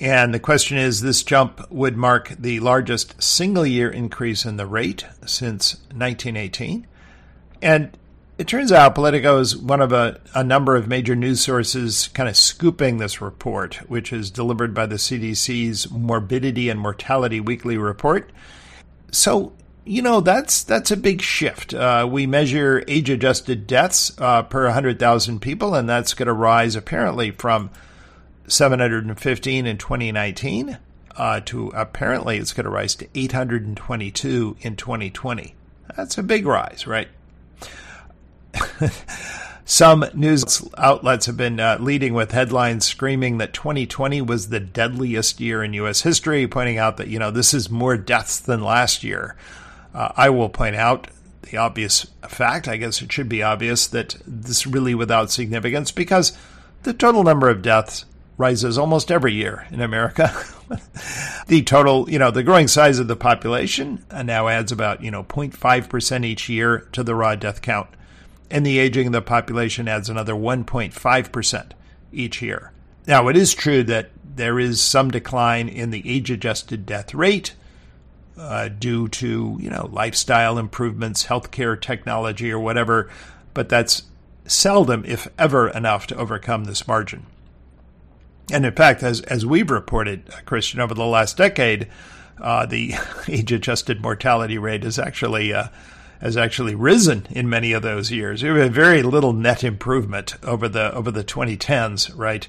And the question is this jump would mark the largest single year increase in the rate since 1918. And it turns out Politico is one of a, a number of major news sources kind of scooping this report, which is delivered by the CDC's Morbidity and Mortality Weekly Report. So, you know, that's that's a big shift. Uh, we measure age-adjusted deaths uh, per 100,000 people, and that's going to rise apparently from 715 in 2019 uh, to apparently it's going to rise to 822 in 2020. That's a big rise, right? (laughs) Some news outlets have been uh, leading with headlines screaming that 2020 was the deadliest year in U.S. history, pointing out that, you know, this is more deaths than last year. Uh, I will point out the obvious fact, I guess it should be obvious, that this really without significance because the total number of deaths rises almost every year in America. (laughs) the total, you know, the growing size of the population now adds about, you know, 0.5% each year to the raw death count. And the aging of the population adds another 1.5% each year. Now, it is true that there is some decline in the age adjusted death rate uh, due to, you know, lifestyle improvements, healthcare technology, or whatever, but that's seldom, if ever, enough to overcome this margin. And in fact, as, as we've reported, uh, Christian, over the last decade, uh, the (laughs) age adjusted mortality rate is actually uh, has actually risen in many of those years. We have very little net improvement over the over the 2010s, right?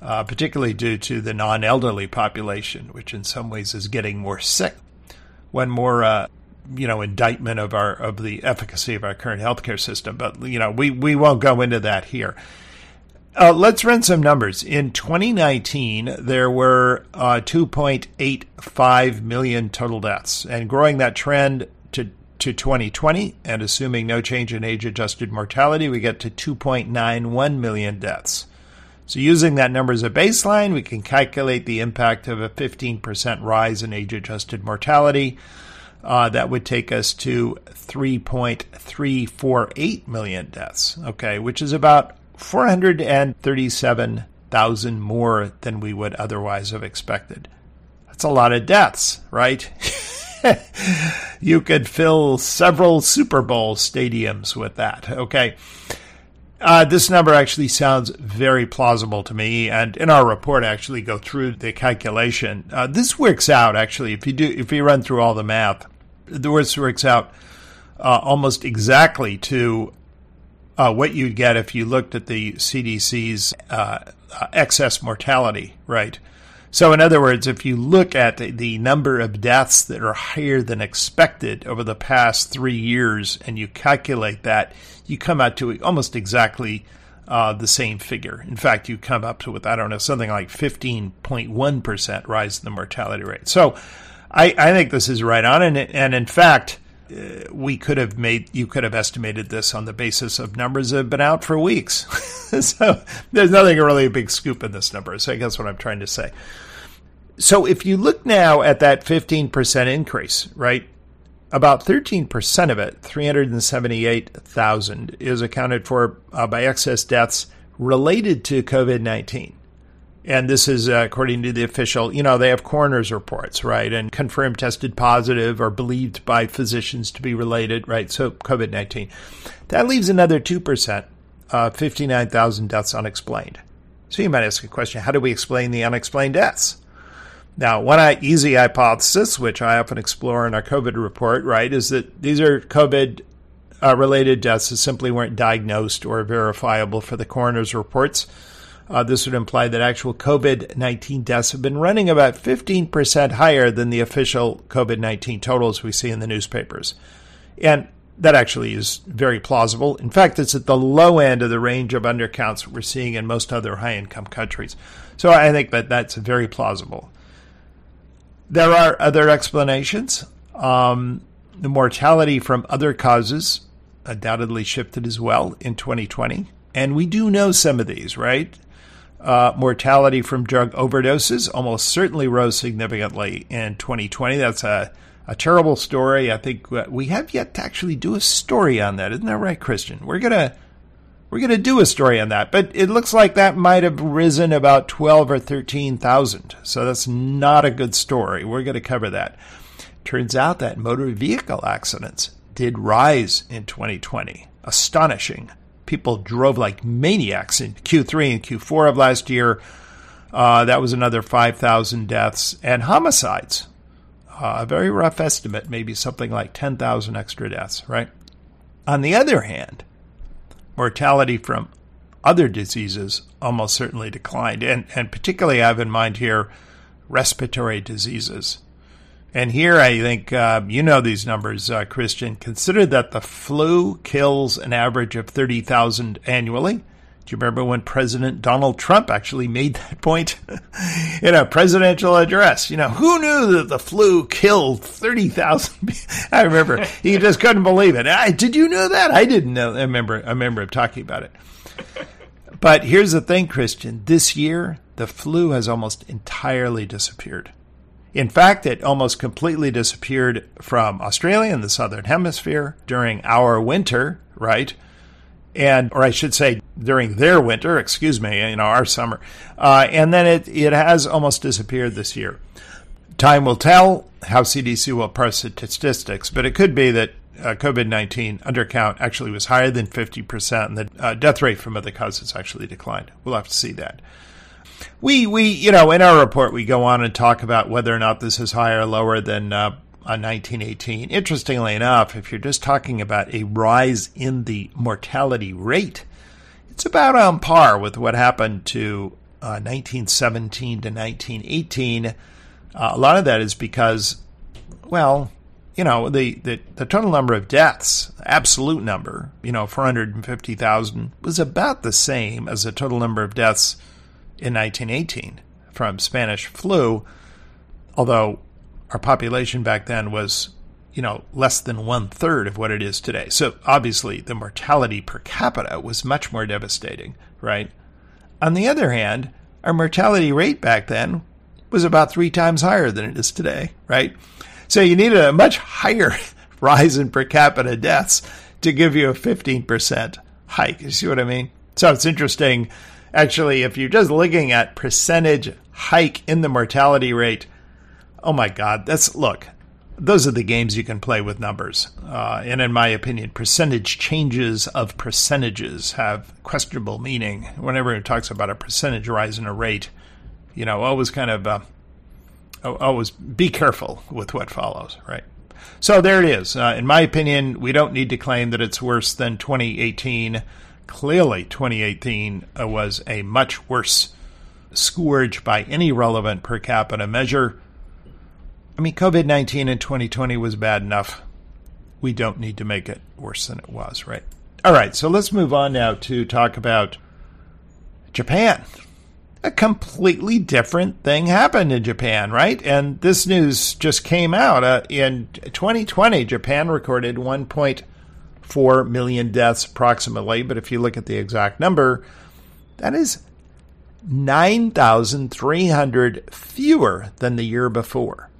Uh, particularly due to the non-elderly population, which in some ways is getting more sick. One more, uh, you know, indictment of our of the efficacy of our current healthcare system. But you know, we we won't go into that here. Uh, let's run some numbers. In 2019, there were uh, 2.85 million total deaths, and growing that trend to to 2020, and assuming no change in age adjusted mortality, we get to 2.91 million deaths. So, using that number as a baseline, we can calculate the impact of a 15% rise in age adjusted mortality. Uh, that would take us to 3.348 million deaths, okay, which is about 437,000 more than we would otherwise have expected. That's a lot of deaths, right? (laughs) (laughs) you could fill several Super Bowl stadiums with that, okay? Uh, this number actually sounds very plausible to me, and in our report, I actually go through the calculation. Uh, this works out actually. If you do, if you run through all the math, this works out uh, almost exactly to uh, what you'd get if you looked at the CDC's uh, uh, excess mortality, right? So, in other words, if you look at the number of deaths that are higher than expected over the past three years and you calculate that, you come out to almost exactly uh, the same figure. In fact, you come up to, with, I don't know, something like 15.1% rise in the mortality rate. So, I, I think this is right on. And, and in fact, we could have made you could have estimated this on the basis of numbers that have been out for weeks. (laughs) so there's nothing really a big scoop in this number. So I guess what I'm trying to say. So if you look now at that 15% increase, right? About 13% of it, 378,000, is accounted for uh, by excess deaths related to COVID 19 and this is uh, according to the official, you know, they have coroner's reports, right? And confirmed tested positive or believed by physicians to be related, right? So COVID 19. That leaves another 2%, uh, 59,000 deaths unexplained. So you might ask a question how do we explain the unexplained deaths? Now, one easy hypothesis, which I often explore in our COVID report, right, is that these are COVID uh, related deaths that simply weren't diagnosed or verifiable for the coroner's reports uh, this would imply that actual COVID 19 deaths have been running about 15% higher than the official COVID 19 totals we see in the newspapers. And that actually is very plausible. In fact, it's at the low end of the range of undercounts we're seeing in most other high income countries. So I think that that's very plausible. There are other explanations. Um, the mortality from other causes undoubtedly shifted as well in 2020. And we do know some of these, right? Uh, mortality from drug overdoses almost certainly rose significantly in 2020. That's a, a terrible story. I think we have yet to actually do a story on that. Isn't that right, Christian? We're gonna we're gonna do a story on that, but it looks like that might have risen about 12 or 13 thousand. So that's not a good story. We're gonna cover that. Turns out that motor vehicle accidents did rise in 2020. Astonishing people drove like maniacs in Q3 and Q4 of last year. Uh, that was another 5,000 deaths and homicides. Uh, a very rough estimate, maybe something like 10,000 extra deaths, right? On the other hand, mortality from other diseases almost certainly declined. And, and particularly, I have in mind here respiratory diseases. And here I think uh, you know these numbers, uh, Christian. Consider that the flu kills an average of 30,000 annually. Do you remember when President Donald Trump actually made that (laughs) point in a presidential address? You know, who knew that the flu killed 30,000 (laughs) I remember he just couldn't believe it. I, did you know that? I didn't know. I remember, I remember him talking about it. But here's the thing, Christian. This year, the flu has almost entirely disappeared. In fact, it almost completely disappeared from Australia in the southern hemisphere during our winter, right? and or I should say during their winter, excuse me, you know, our summer, uh, and then it it has almost disappeared this year. Time will tell how CDC will parse the statistics, but it could be that uh, COVID 19 undercount actually was higher than 50%, and the uh, death rate from other causes actually declined. We'll have to see that. We, we, you know, in our report, we go on and talk about whether or not this is higher or lower than uh, 1918. Interestingly enough, if you're just talking about a rise in the mortality rate, it's about on par with what happened to 1917 uh, to 1918. Uh, a lot of that is because, well, you know, the, the, the total number of deaths, absolute number, you know, 450,000, was about the same as the total number of deaths in 1918 from Spanish flu, although our population back then was, you know, less than one third of what it is today. So obviously the mortality per capita was much more devastating, right? On the other hand, our mortality rate back then was about three times higher than it is today, right? So you need a much (laughs) higher rise in per capita deaths to give you a 15% hike. You see what I mean? So it's interesting. Actually, if you're just looking at percentage hike in the mortality rate, oh my God, that's look, those are the games you can play with numbers. Uh, and in my opinion, percentage changes of percentages have questionable meaning. Whenever it talks about a percentage rise in a rate, you know, always kind of uh, always be careful with what follows, right? So there it is. Uh, in my opinion, we don't need to claim that it's worse than 2018. Clearly, 2018 uh, was a much worse scourge by any relevant per capita measure. I mean, COVID 19 in 2020 was bad enough. We don't need to make it worse than it was, right? All right, so let's move on now to talk about Japan a completely different thing happened in Japan, right? And this news just came out. Uh, in 2020, Japan recorded 1.4 million deaths approximately, but if you look at the exact number, that is 9,300 fewer than the year before.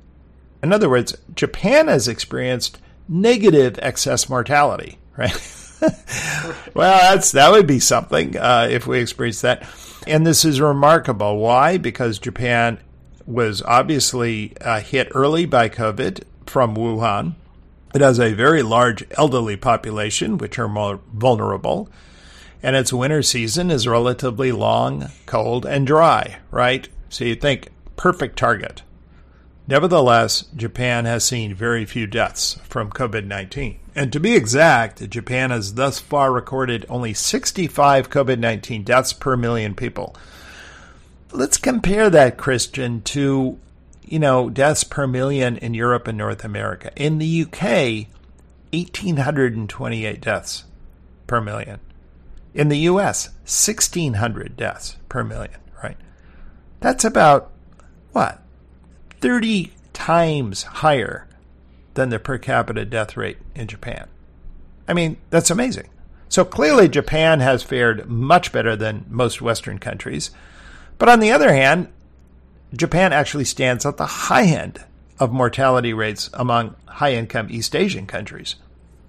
In other words, Japan has experienced negative excess mortality, right? (laughs) well, that's that would be something uh, if we experience that. And this is remarkable. Why? Because Japan was obviously uh, hit early by COVID from Wuhan. It has a very large elderly population, which are more vulnerable. And its winter season is relatively long, cold, and dry, right? So you think perfect target. Nevertheless, Japan has seen very few deaths from COVID 19. And to be exact, Japan has thus far recorded only 65 COVID 19 deaths per million people. Let's compare that, Christian, to you know, deaths per million in Europe and North America. In the UK, 1,828 deaths per million. In the US, 1,600 deaths per million, right? That's about, what, 30 times higher than the per capita death rate in Japan. I mean, that's amazing. So clearly, Japan has fared much better than most Western countries. But on the other hand, Japan actually stands at the high end of mortality rates among high income East Asian countries.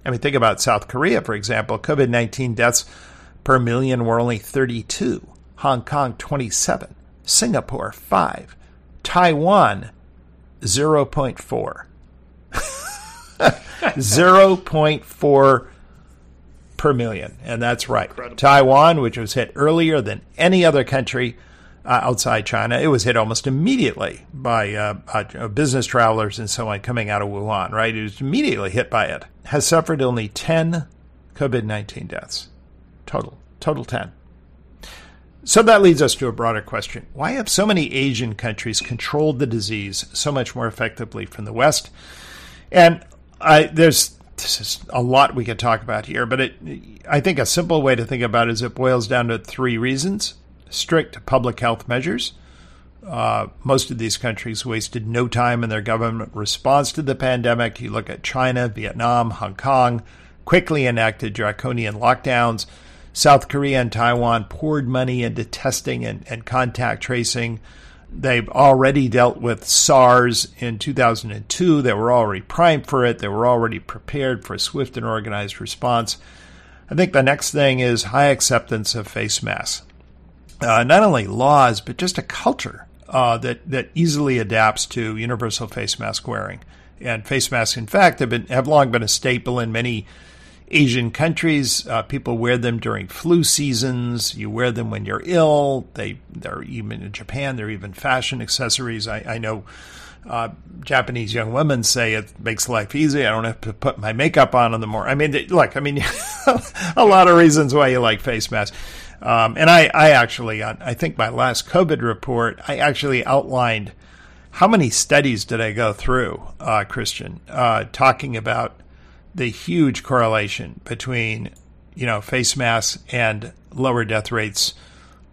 I mean, think about South Korea, for example. COVID 19 deaths per million were only 32, Hong Kong 27, Singapore 5, Taiwan 0.4. (laughs) 0.4 per million. And that's right. Incredible. Taiwan, which was hit earlier than any other country uh, outside China, it was hit almost immediately by uh, uh, business travelers and so on coming out of Wuhan, right? It was immediately hit by it. Has suffered only 10 COVID 19 deaths. Total. Total 10. So that leads us to a broader question. Why have so many Asian countries controlled the disease so much more effectively from the West? And I, there's a lot we could talk about here, but it, I think a simple way to think about it is it boils down to three reasons strict public health measures. Uh, most of these countries wasted no time in their government response to the pandemic. You look at China, Vietnam, Hong Kong, quickly enacted draconian lockdowns. South Korea and Taiwan poured money into testing and, and contact tracing. They've already dealt with SARS in 2002. They were already primed for it. They were already prepared for a swift and organized response. I think the next thing is high acceptance of face masks. Uh, not only laws, but just a culture uh, that that easily adapts to universal face mask wearing. And face masks, in fact, have been have long been a staple in many Asian countries. Uh, people wear them during flu seasons. You wear them when you're ill. They they're even in Japan. They're even fashion accessories. I, I know uh, Japanese young women say it makes life easy. I don't have to put my makeup on in the morning. I mean, look, I mean, (laughs) a lot of reasons why you like face masks. Um, and I, I actually, I think my last COVID report, I actually outlined how many studies did I go through, uh, Christian, uh, talking about the huge correlation between, you know, face masks and lower death rates,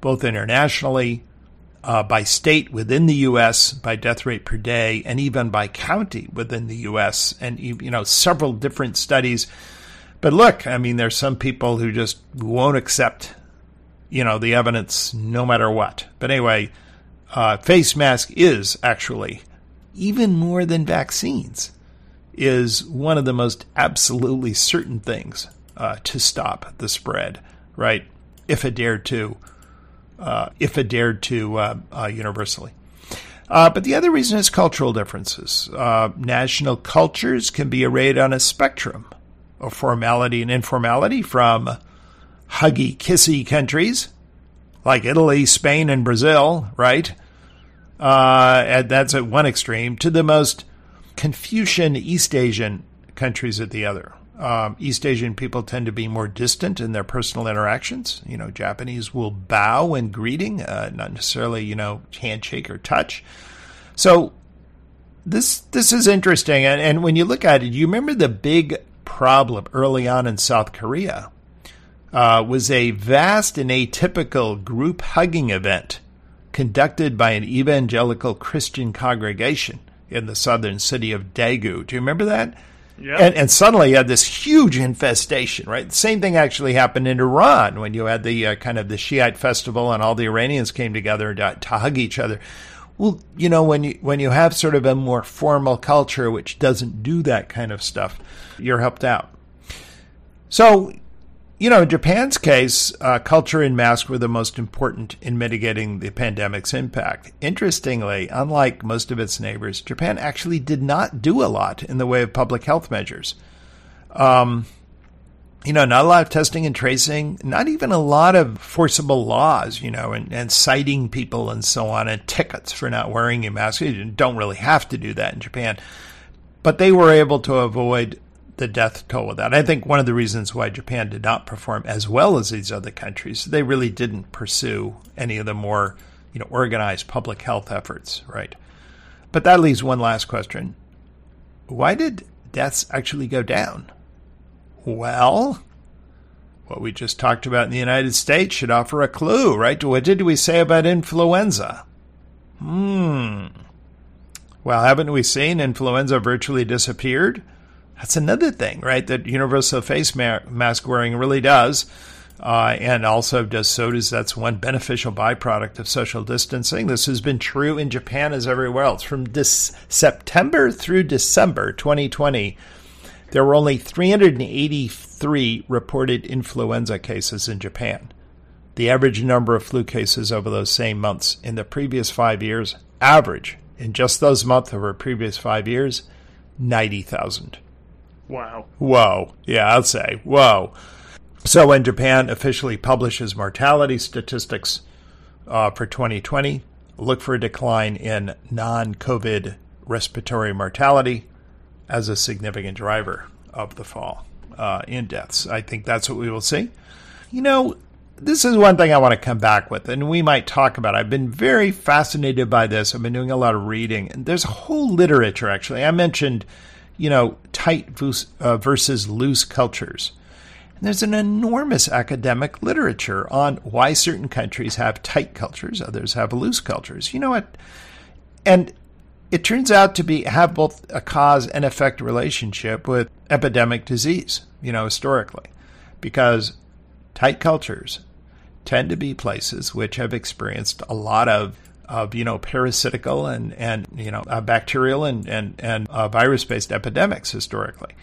both internationally, uh, by state within the U.S., by death rate per day, and even by county within the U.S., and, you know, several different studies. But look, I mean, there's some people who just won't accept you know, the evidence no matter what. But anyway, uh, face mask is actually, even more than vaccines, is one of the most absolutely certain things uh, to stop the spread, right? If it dared to, uh, if it dared to uh, uh, universally. Uh, but the other reason is cultural differences. national cultures can be arrayed on a spectrum of formality and informality from huggy, kissy countries like Italy, Spain, and Brazil, right? Uh, and that's at one extreme, to the most Confucian East Asian countries at the other. Um, East Asian people tend to be more distant in their personal interactions. You know, Japanese will bow when greeting, uh, not necessarily, you know, handshake or touch. So this this is interesting. And, and when you look at it, you remember the big problem early on in South Korea uh, was a vast and atypical group hugging event conducted by an evangelical Christian congregation in the southern city of Daegu. Do you remember that? Yeah. And, and suddenly you had this huge infestation, right? The same thing actually happened in Iran when you had the uh, kind of the Shiite festival and all the Iranians came together to, to hug each other. Well, you know, when you when you have sort of a more formal culture which doesn't do that kind of stuff, you're helped out. So you know, in Japan's case, uh, culture and mask were the most important in mitigating the pandemic's impact. Interestingly, unlike most of its neighbors, Japan actually did not do a lot in the way of public health measures. Um, you know, not a lot of testing and tracing, not even a lot of forcible laws, you know, and, and citing people and so on, and tickets for not wearing a mask. You don't really have to do that in Japan. But they were able to avoid the death toll of that. I think one of the reasons why Japan did not perform as well as these other countries, they really didn't pursue any of the more, you know, organized public health efforts, right? But that leaves one last question. Why did deaths actually go down? Well, what we just talked about in the United States should offer a clue, right? What did we say about influenza? Hmm. Well, haven't we seen influenza virtually disappeared? That's another thing, right? That universal face ma- mask wearing really does. Uh, and also does so does that's one beneficial byproduct of social distancing. This has been true in Japan as everywhere else. From this September through December 2020, there were only 383 reported influenza cases in Japan. The average number of flu cases over those same months in the previous five years, average in just those months over previous five years, 90,000. Wow. Whoa. Yeah, I'll say, whoa. So when Japan officially publishes mortality statistics uh, for 2020, look for a decline in non COVID respiratory mortality as a significant driver of the fall uh, in deaths. I think that's what we will see. You know, this is one thing I want to come back with, and we might talk about. I've been very fascinated by this. I've been doing a lot of reading, and there's a whole literature actually. I mentioned you know, tight uh, versus loose cultures. And there's an enormous academic literature on why certain countries have tight cultures, others have loose cultures. You know what? And it turns out to be have both a cause and effect relationship with epidemic disease, you know, historically. Because tight cultures tend to be places which have experienced a lot of of you know parasitical and and you know uh, bacterial and and and uh, virus based epidemics historically.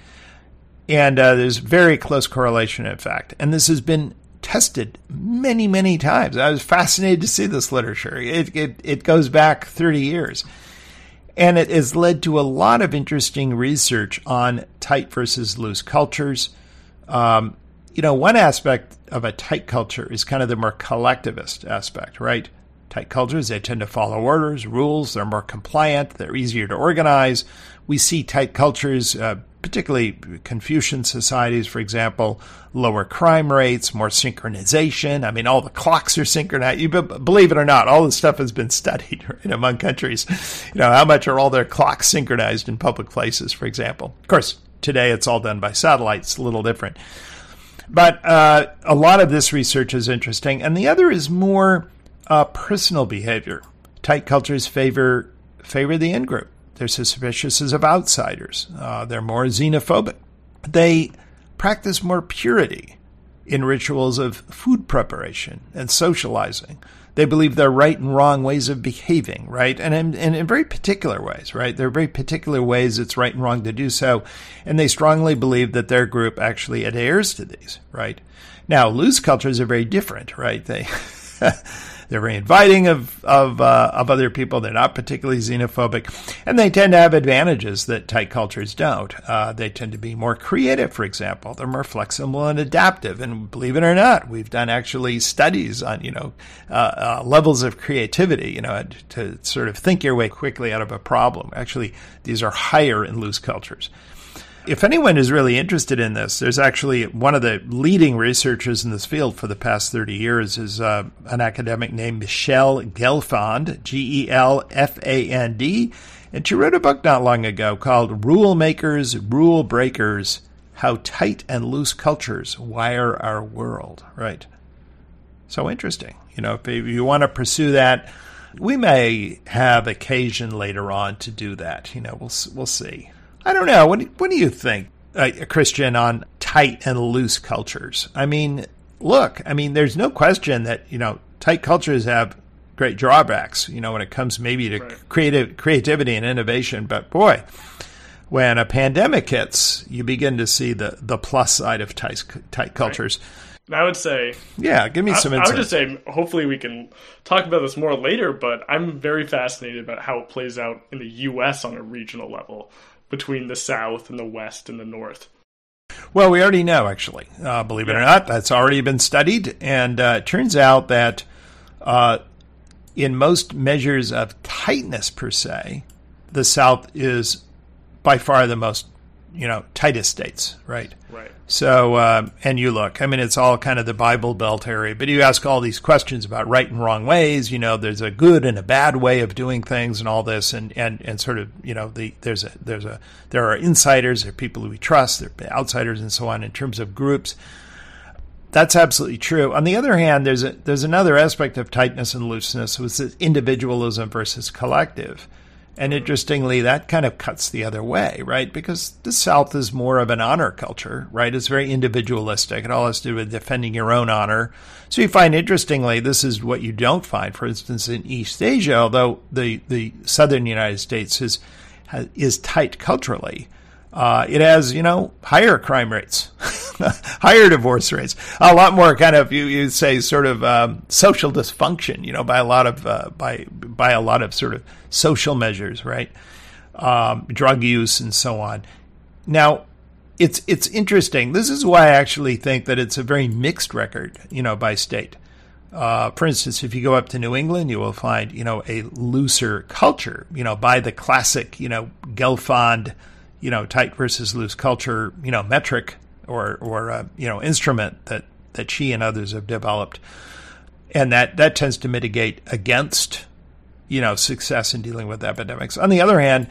And uh, there's very close correlation, in fact. And this has been tested many, many times. I was fascinated to see this literature. It, it, it goes back 30 years. And it has led to a lot of interesting research on tight versus loose cultures. Um, you know, one aspect of a tight culture is kind of the more collectivist aspect, right? Tight cultures, they tend to follow orders, rules, they're more compliant, they're easier to organize. We see tight cultures, uh, particularly Confucian societies, for example, lower crime rates, more synchronization. I mean, all the clocks are synchronized. You believe it or not, all this stuff has been studied (laughs) right, among countries. You know, how much are all their clocks synchronized in public places, for example? Of course, today it's all done by satellites, a little different. But uh, a lot of this research is interesting, and the other is more uh, personal behavior. Tight cultures favor favor the in group. They're suspicious of outsiders. Uh, they're more xenophobic. They practice more purity in rituals of food preparation and socializing. They believe there are right and wrong ways of behaving, right? And in, and in very particular ways, right? There are very particular ways it's right and wrong to do so. And they strongly believe that their group actually adheres to these, right? Now, loose cultures are very different, right? They, (laughs) They're very inviting of of uh, of other people. They're not particularly xenophobic, and they tend to have advantages that tight cultures don't. Uh, they tend to be more creative, for example. They're more flexible and adaptive. And believe it or not, we've done actually studies on you know uh, uh levels of creativity. You know, to sort of think your way quickly out of a problem. Actually, these are higher in loose cultures if anyone is really interested in this, there's actually one of the leading researchers in this field for the past 30 years is uh, an academic named Michelle Gelfand, G E L F A N D. And she wrote a book not long ago called Rule Makers, Rule Breakers How Tight and Loose Cultures Wire Our World. Right. So interesting. You know, if you want to pursue that, we may have occasion later on to do that. You know, we'll, we'll see. I don't know. What do, what do you think, uh, Christian, on tight and loose cultures? I mean, look, I mean, there's no question that, you know, tight cultures have great drawbacks, you know, when it comes maybe to right. creative creativity and innovation. But boy, when a pandemic hits, you begin to see the, the plus side of tight, tight cultures. Right. I would say, yeah, give me some. I, I would just say, hopefully, we can talk about this more later. But I'm very fascinated about how it plays out in the U.S. on a regional level between the South and the West and the North? Well, we already know, actually. Uh, believe it or not, that's already been studied. And uh, it turns out that uh, in most measures of tightness, per se, the South is by far the most you know tightest states, right? Right. So uh, and you look, I mean, it's all kind of the Bible Belt area, but you ask all these questions about right and wrong ways. You know, there's a good and a bad way of doing things, and all this, and and and sort of you know the there's a there's a there are insiders, there are people who we trust, there are outsiders, and so on in terms of groups. That's absolutely true. On the other hand, there's a there's another aspect of tightness and looseness, which is individualism versus collective. And interestingly, that kind of cuts the other way, right? Because the South is more of an honor culture, right? It's very individualistic. It all has to do with defending your own honor. So you find, interestingly, this is what you don't find, for instance, in East Asia, although the, the southern United States is, is tight culturally. Uh, it has, you know, higher crime rates, (laughs) higher divorce rates, a lot more kind of you you say sort of um, social dysfunction, you know, by a lot of uh, by by a lot of sort of social measures, right? Um, drug use and so on. Now, it's it's interesting. This is why I actually think that it's a very mixed record, you know, by state. Uh, for instance, if you go up to New England, you will find, you know, a looser culture, you know, by the classic, you know, Gelfand you know tight versus loose culture you know metric or or uh, you know instrument that that she and others have developed, and that that tends to mitigate against you know success in dealing with epidemics. On the other hand,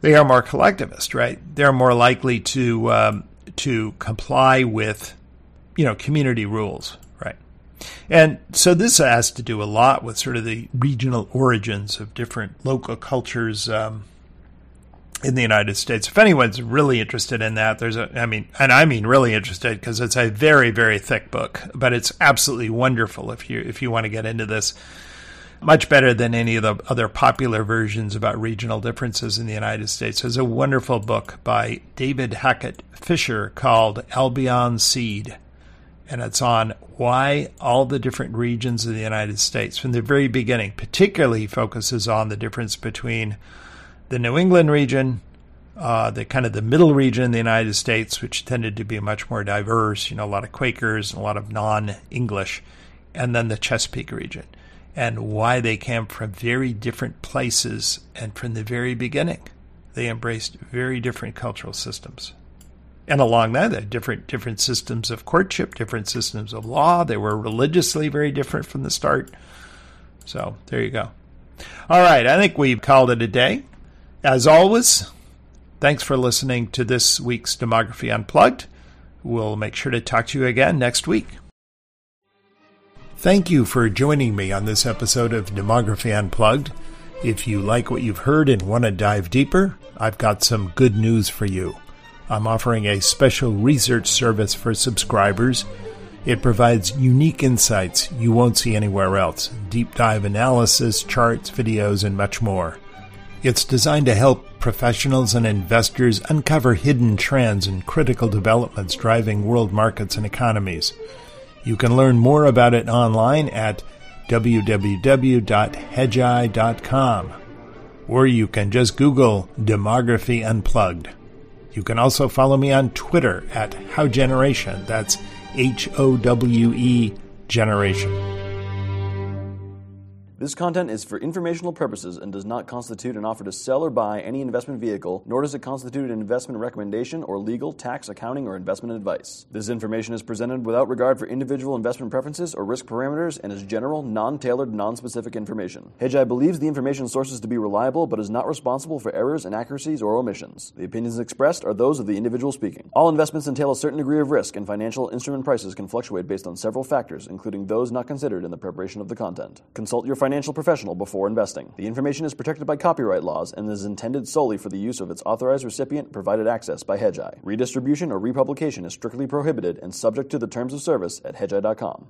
they are more collectivist, right? They're more likely to um, to comply with you know community rules, right? And so this has to do a lot with sort of the regional origins of different local cultures. Um, in the United States. If anyone's really interested in that, there's a, I mean, and I mean really interested because it's a very, very thick book, but it's absolutely wonderful if you if you want to get into this. much better than any of the other popular versions about regional differences in the United States. There's a wonderful book by David Hackett Fischer called Albion's Seed. And it's on why all the different regions of the United States, from the very beginning, particularly focuses on the difference between the New England region, uh, the kind of the middle region in the United States, which tended to be much more diverse, you know, a lot of Quakers and a lot of non English, and then the Chesapeake region and why they came from very different places and from the very beginning. They embraced very different cultural systems. And along that different different systems of courtship different systems of law. They were religiously very different from the start. So there you go. All right i think we've called it a day as always thanks for listening to this week's demography unplugged we'll make sure to talk to you again next week Thank you for joining me on this episode of Demography Unplugged. If you like what you've heard and want to dive deeper, I've got some good news for you. I'm offering a special research service for subscribers. It provides unique insights you won't see anywhere else deep dive analysis, charts, videos, and much more. It's designed to help professionals and investors uncover hidden trends and critical developments driving world markets and economies. You can learn more about it online at www.hedgeye.com, or you can just Google Demography Unplugged. You can also follow me on Twitter at HoweGeneration. That's H O W E Generation. This content is for informational purposes and does not constitute an offer to sell or buy any investment vehicle, nor does it constitute an investment recommendation or legal, tax, accounting, or investment advice. This information is presented without regard for individual investment preferences or risk parameters and is general, non tailored, non specific information. Hedgeye believes the information sources to be reliable but is not responsible for errors, inaccuracies, or omissions. The opinions expressed are those of the individual speaking. All investments entail a certain degree of risk, and financial instrument prices can fluctuate based on several factors, including those not considered in the preparation of the content. Consult your financial financial professional before investing. The information is protected by copyright laws and is intended solely for the use of its authorized recipient provided access by Hedgeye. Redistribution or republication is strictly prohibited and subject to the terms of service at hedgeye.com.